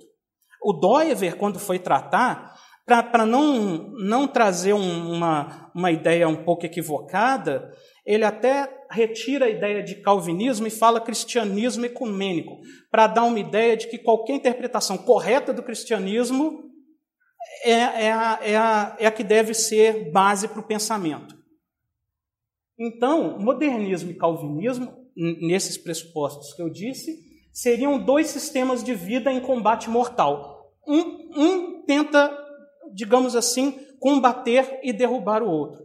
O Doever, quando foi tratar, para não, não trazer um, uma, uma ideia um pouco equivocada, ele até retira a ideia de calvinismo e fala cristianismo ecumênico, para dar uma ideia de que qualquer interpretação correta do cristianismo é, é, a, é, a, é a que deve ser base para o pensamento. Então, modernismo e calvinismo, nesses pressupostos que eu disse, seriam dois sistemas de vida em combate mortal. Um, um tenta, digamos assim, combater e derrubar o outro.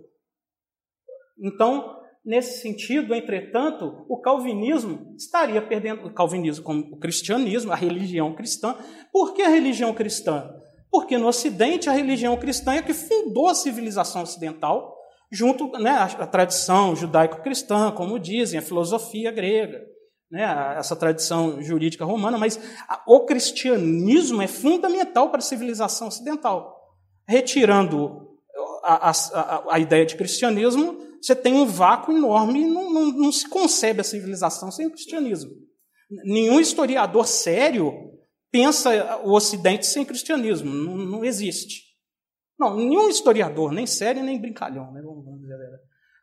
Então, nesse sentido, entretanto, o calvinismo estaria perdendo o calvinismo como o cristianismo, a religião cristã. Por que a religião cristã? Porque no Ocidente a religião cristã é que fundou a civilização ocidental, junto né, a tradição judaico-cristã, como dizem, a filosofia grega, né, essa tradição jurídica romana, mas o cristianismo é fundamental para a civilização ocidental. Retirando a, a, a ideia de cristianismo, você tem um vácuo enorme não, não, não se concebe a civilização sem o cristianismo. Nenhum historiador sério pensa o Ocidente sem cristianismo. Não, não existe. Não, nenhum historiador, nem sério nem brincalhão. Né? Vamos dizer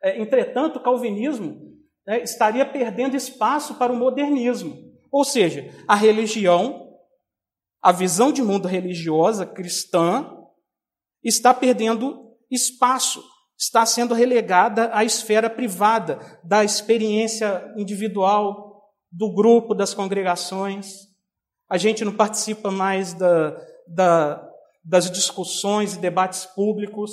é, entretanto, o calvinismo né, estaria perdendo espaço para o modernismo. Ou seja, a religião, a visão de mundo religiosa cristã, está perdendo espaço, está sendo relegada à esfera privada, da experiência individual, do grupo, das congregações. A gente não participa mais da, da, das discussões e debates públicos.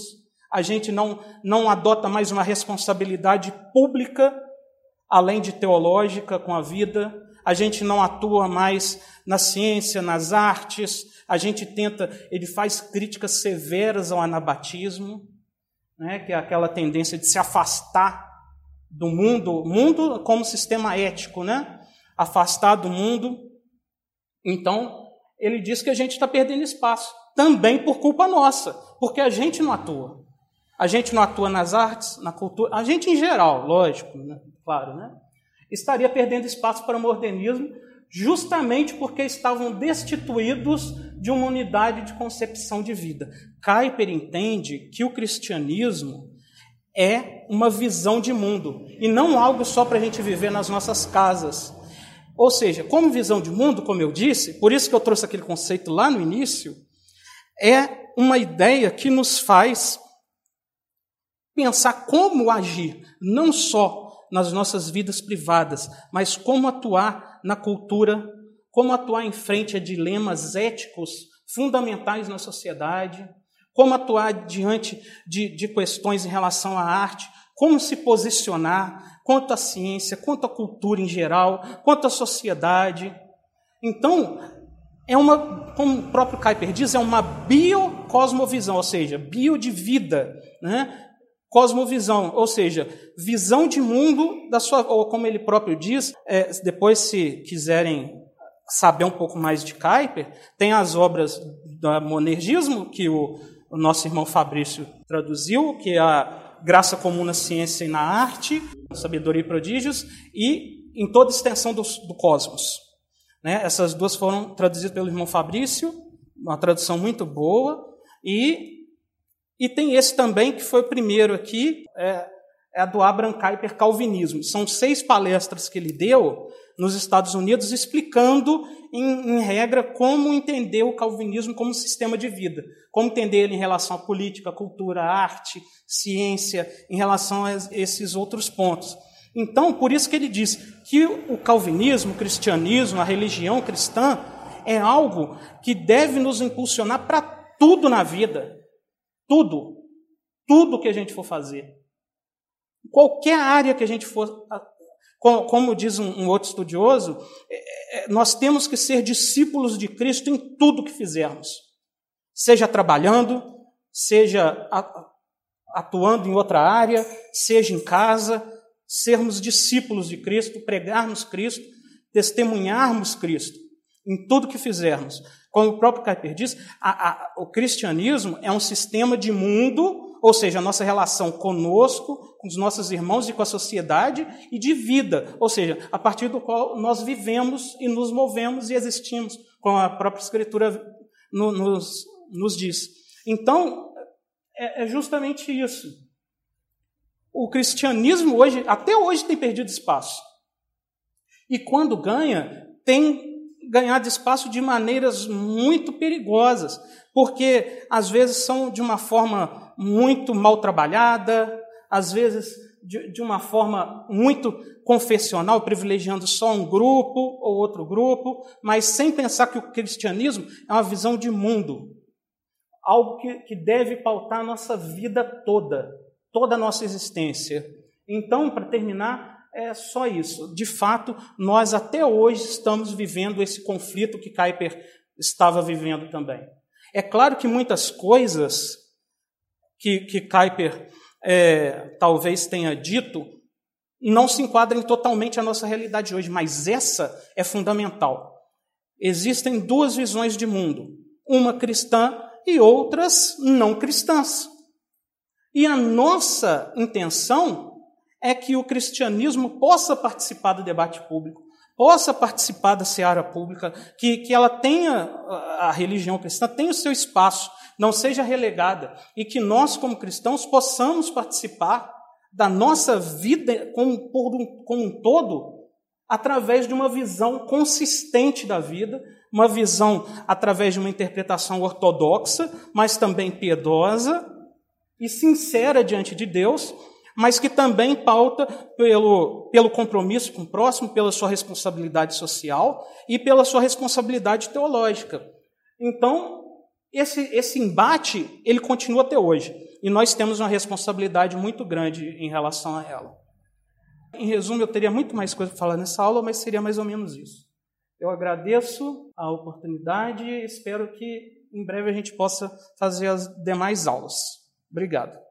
A gente não, não adota mais uma responsabilidade pública, além de teológica, com a vida. A gente não atua mais na ciência, nas artes. A gente tenta, ele faz críticas severas ao anabatismo né, que é aquela tendência de se afastar do mundo, mundo como sistema ético, né? afastar do mundo. Então, ele diz que a gente está perdendo espaço, também por culpa nossa, porque a gente não atua. A gente não atua nas artes, na cultura, a gente em geral, lógico, né? claro, né? estaria perdendo espaço para o modernismo justamente porque estavam destituídos de uma unidade de concepção de vida. Kuyper entende que o cristianismo é uma visão de mundo e não algo só para a gente viver nas nossas casas. Ou seja, como visão de mundo, como eu disse, por isso que eu trouxe aquele conceito lá no início, é uma ideia que nos faz pensar como agir, não só nas nossas vidas privadas, mas como atuar na cultura, como atuar em frente a dilemas éticos fundamentais na sociedade, como atuar diante de, de questões em relação à arte, como se posicionar quanto à ciência, quanto à cultura em geral, quanto à sociedade. Então, é uma, como o próprio Kuyper diz, é uma biocosmovisão, ou seja, bio de vida, né? cosmovisão, ou seja, visão de mundo da sua, ou como ele próprio diz, é, depois se quiserem saber um pouco mais de Kuyper, tem as obras do monergismo que o, o nosso irmão Fabrício traduziu, que é a Graça Comum na Ciência e na Arte, Sabedoria e Prodígios, e em toda extensão do, do cosmos. Né? Essas duas foram traduzidas pelo irmão Fabrício, uma tradução muito boa, e e tem esse também, que foi o primeiro aqui, é, é a do Abraham Kuyper Calvinismo. São seis palestras que ele deu nos Estados Unidos explicando, em, em, regra, como entender o calvinismo como sistema de vida, como entender ele em relação à política, cultura, arte, ciência, em relação a esses outros pontos. Então, por isso que ele diz que o calvinismo, o cristianismo, a religião cristã é algo que deve nos impulsionar para tudo na vida. Tudo. Tudo que a gente for fazer. Qualquer área que a gente for. Como diz um outro estudioso, é, é, nós temos que ser discípulos de Cristo em tudo que fizermos. Seja trabalhando, seja atuando em outra área, seja em casa, sermos discípulos de Cristo, pregarmos Cristo, testemunharmos Cristo em tudo que fizermos. Como o próprio Kuyper diz, a, a, o cristianismo é um sistema de mundo, ou seja, a nossa relação conosco, com os nossos irmãos e com a sociedade, e de vida, ou seja, a partir do qual nós vivemos e nos movemos e existimos, como a própria Escritura no, nos, nos diz. Então, é, é justamente isso. O cristianismo hoje, até hoje, tem perdido espaço. E quando ganha, tem ganhar de espaço de maneiras muito perigosas, porque às vezes são de uma forma muito mal trabalhada, às vezes de, de uma forma muito confessional, privilegiando só um grupo ou outro grupo, mas sem pensar que o cristianismo é uma visão de mundo, algo que, que deve pautar a nossa vida toda, toda a nossa existência. Então, para terminar, é só isso. De fato, nós até hoje estamos vivendo esse conflito que Kuyper estava vivendo também. É claro que muitas coisas que, que Kuyper é, talvez tenha dito não se enquadrem totalmente à nossa realidade hoje, mas essa é fundamental. Existem duas visões de mundo, uma cristã e outras não cristãs. E a nossa intenção é que o cristianismo possa participar do debate público, possa participar da seara pública, que, que ela tenha, a religião cristã tenha o seu espaço, não seja relegada, e que nós, como cristãos, possamos participar da nossa vida como, um, como um todo através de uma visão consistente da vida, uma visão através de uma interpretação ortodoxa, mas também piedosa e sincera diante de Deus, mas que também pauta pelo, pelo compromisso com o próximo, pela sua responsabilidade social e pela sua responsabilidade teológica. Então, esse, esse embate, ele continua até hoje, e nós temos uma responsabilidade muito grande em relação a ela. Em resumo, eu teria muito mais coisa para falar nessa aula, mas seria mais ou menos isso. Eu agradeço a oportunidade e espero que em breve a gente possa fazer as demais aulas. Obrigado.